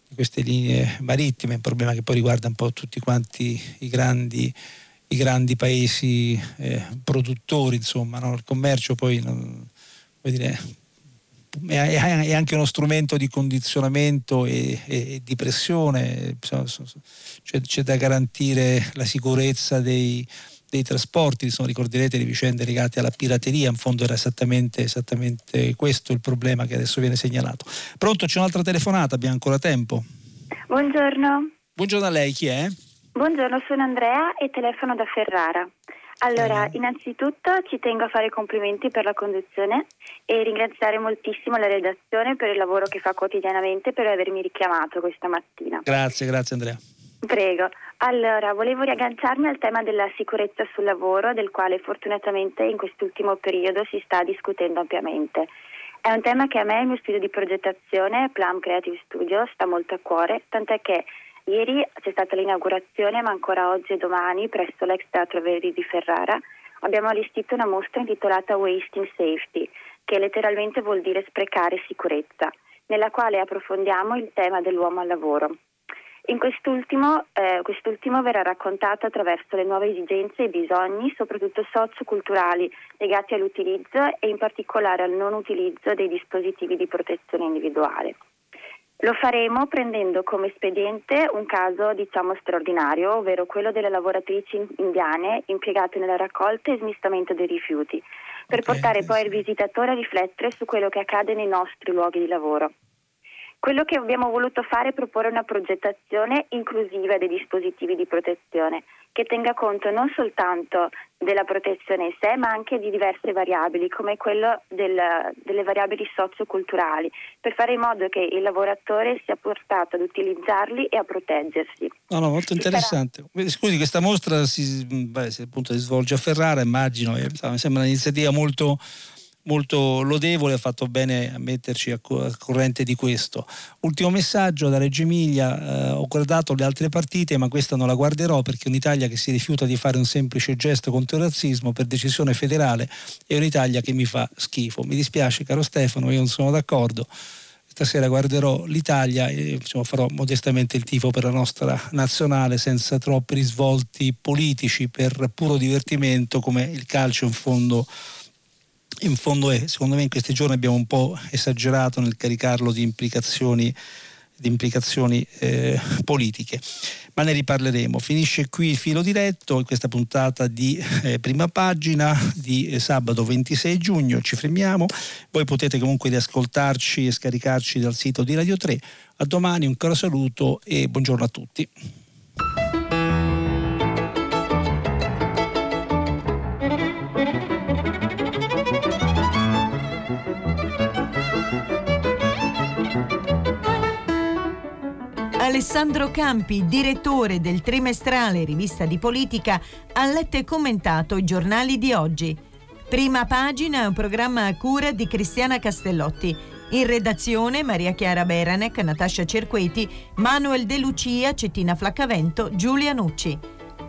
di queste linee marittime, un problema che poi riguarda un po' tutti quanti i grandi i grandi paesi eh, produttori, insomma, no? il commercio poi non, dire, è, anche uno strumento di condizionamento e, e di pressione, c'è, c'è, da garantire la sicurezza dei, dei trasporti, insomma, ricorderete le vicende legate alla pirateria, in fondo era esattamente, esattamente questo il problema che adesso viene segnalato. Pronto, c'è un'altra telefonata, abbiamo ancora tempo. Buongiorno. Buongiorno a lei, chi è? Buongiorno, sono Andrea e telefono da Ferrara. Allora, innanzitutto ci tengo a fare complimenti per la conduzione e ringraziare moltissimo la redazione per il lavoro che fa quotidianamente per avermi richiamato questa mattina. Grazie, grazie Andrea. Prego. Allora, volevo riagganciarmi al tema della sicurezza sul lavoro, del quale fortunatamente in quest'ultimo periodo si sta discutendo ampiamente. È un tema che a me, il mio studio di progettazione, Plum Creative Studio, sta molto a cuore, tant'è che Ieri c'è stata l'inaugurazione, ma ancora oggi e domani, presso l'ex Teatro Verdi di Ferrara, abbiamo allestito una mostra intitolata Wasting Safety, che letteralmente vuol dire sprecare sicurezza, nella quale approfondiamo il tema dell'uomo al lavoro. In quest'ultimo, eh, quest'ultimo verrà raccontato attraverso le nuove esigenze e bisogni, soprattutto socioculturali, legati all'utilizzo e in particolare al non utilizzo dei dispositivi di protezione individuale. Lo faremo prendendo come espediente un caso diciamo straordinario, ovvero quello delle lavoratrici indiane impiegate nella raccolta e smistamento dei rifiuti, per okay. portare poi il visitatore a riflettere su quello che accade nei nostri luoghi di lavoro. Quello che abbiamo voluto fare è proporre una progettazione inclusiva dei dispositivi di protezione che tenga conto non soltanto della protezione in sé, ma anche di diverse variabili, come quello del, delle variabili socioculturali, per fare in modo che il lavoratore sia portato ad utilizzarli e a proteggersi. No, no, molto interessante. Scusi, questa mostra si, beh, si, appunto, si svolge a Ferrara, immagino, eh, mi sembra un'iniziativa molto molto lodevole, ha fatto bene a metterci a corrente di questo. Ultimo messaggio da Reggio Emilia, eh, ho guardato le altre partite ma questa non la guarderò perché un'Italia che si rifiuta di fare un semplice gesto contro il razzismo per decisione federale è un'Italia che mi fa schifo. Mi dispiace caro Stefano, io non sono d'accordo. Stasera guarderò l'Italia e insomma, farò modestamente il tifo per la nostra nazionale senza troppi risvolti politici per puro divertimento come il calcio in fondo in fondo è, secondo me in questi giorni abbiamo un po' esagerato nel caricarlo di implicazioni, di implicazioni eh, politiche, ma ne riparleremo. Finisce qui il filo diretto questa puntata di eh, prima pagina di eh, sabato 26 giugno, ci fermiamo, voi potete comunque riascoltarci e scaricarci dal sito di Radio 3. A domani, un caro saluto e buongiorno a tutti. Alessandro Campi, direttore del trimestrale Rivista di Politica, ha letto e commentato i giornali di oggi. Prima pagina è un programma a cura di Cristiana Castellotti. In redazione Maria Chiara Beranec, Natascia Cerqueti, Manuel De Lucia, Cettina Flaccavento, Giulia Nucci.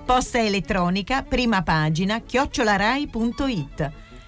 Posta elettronica, prima pagina, chiocciolarai.it.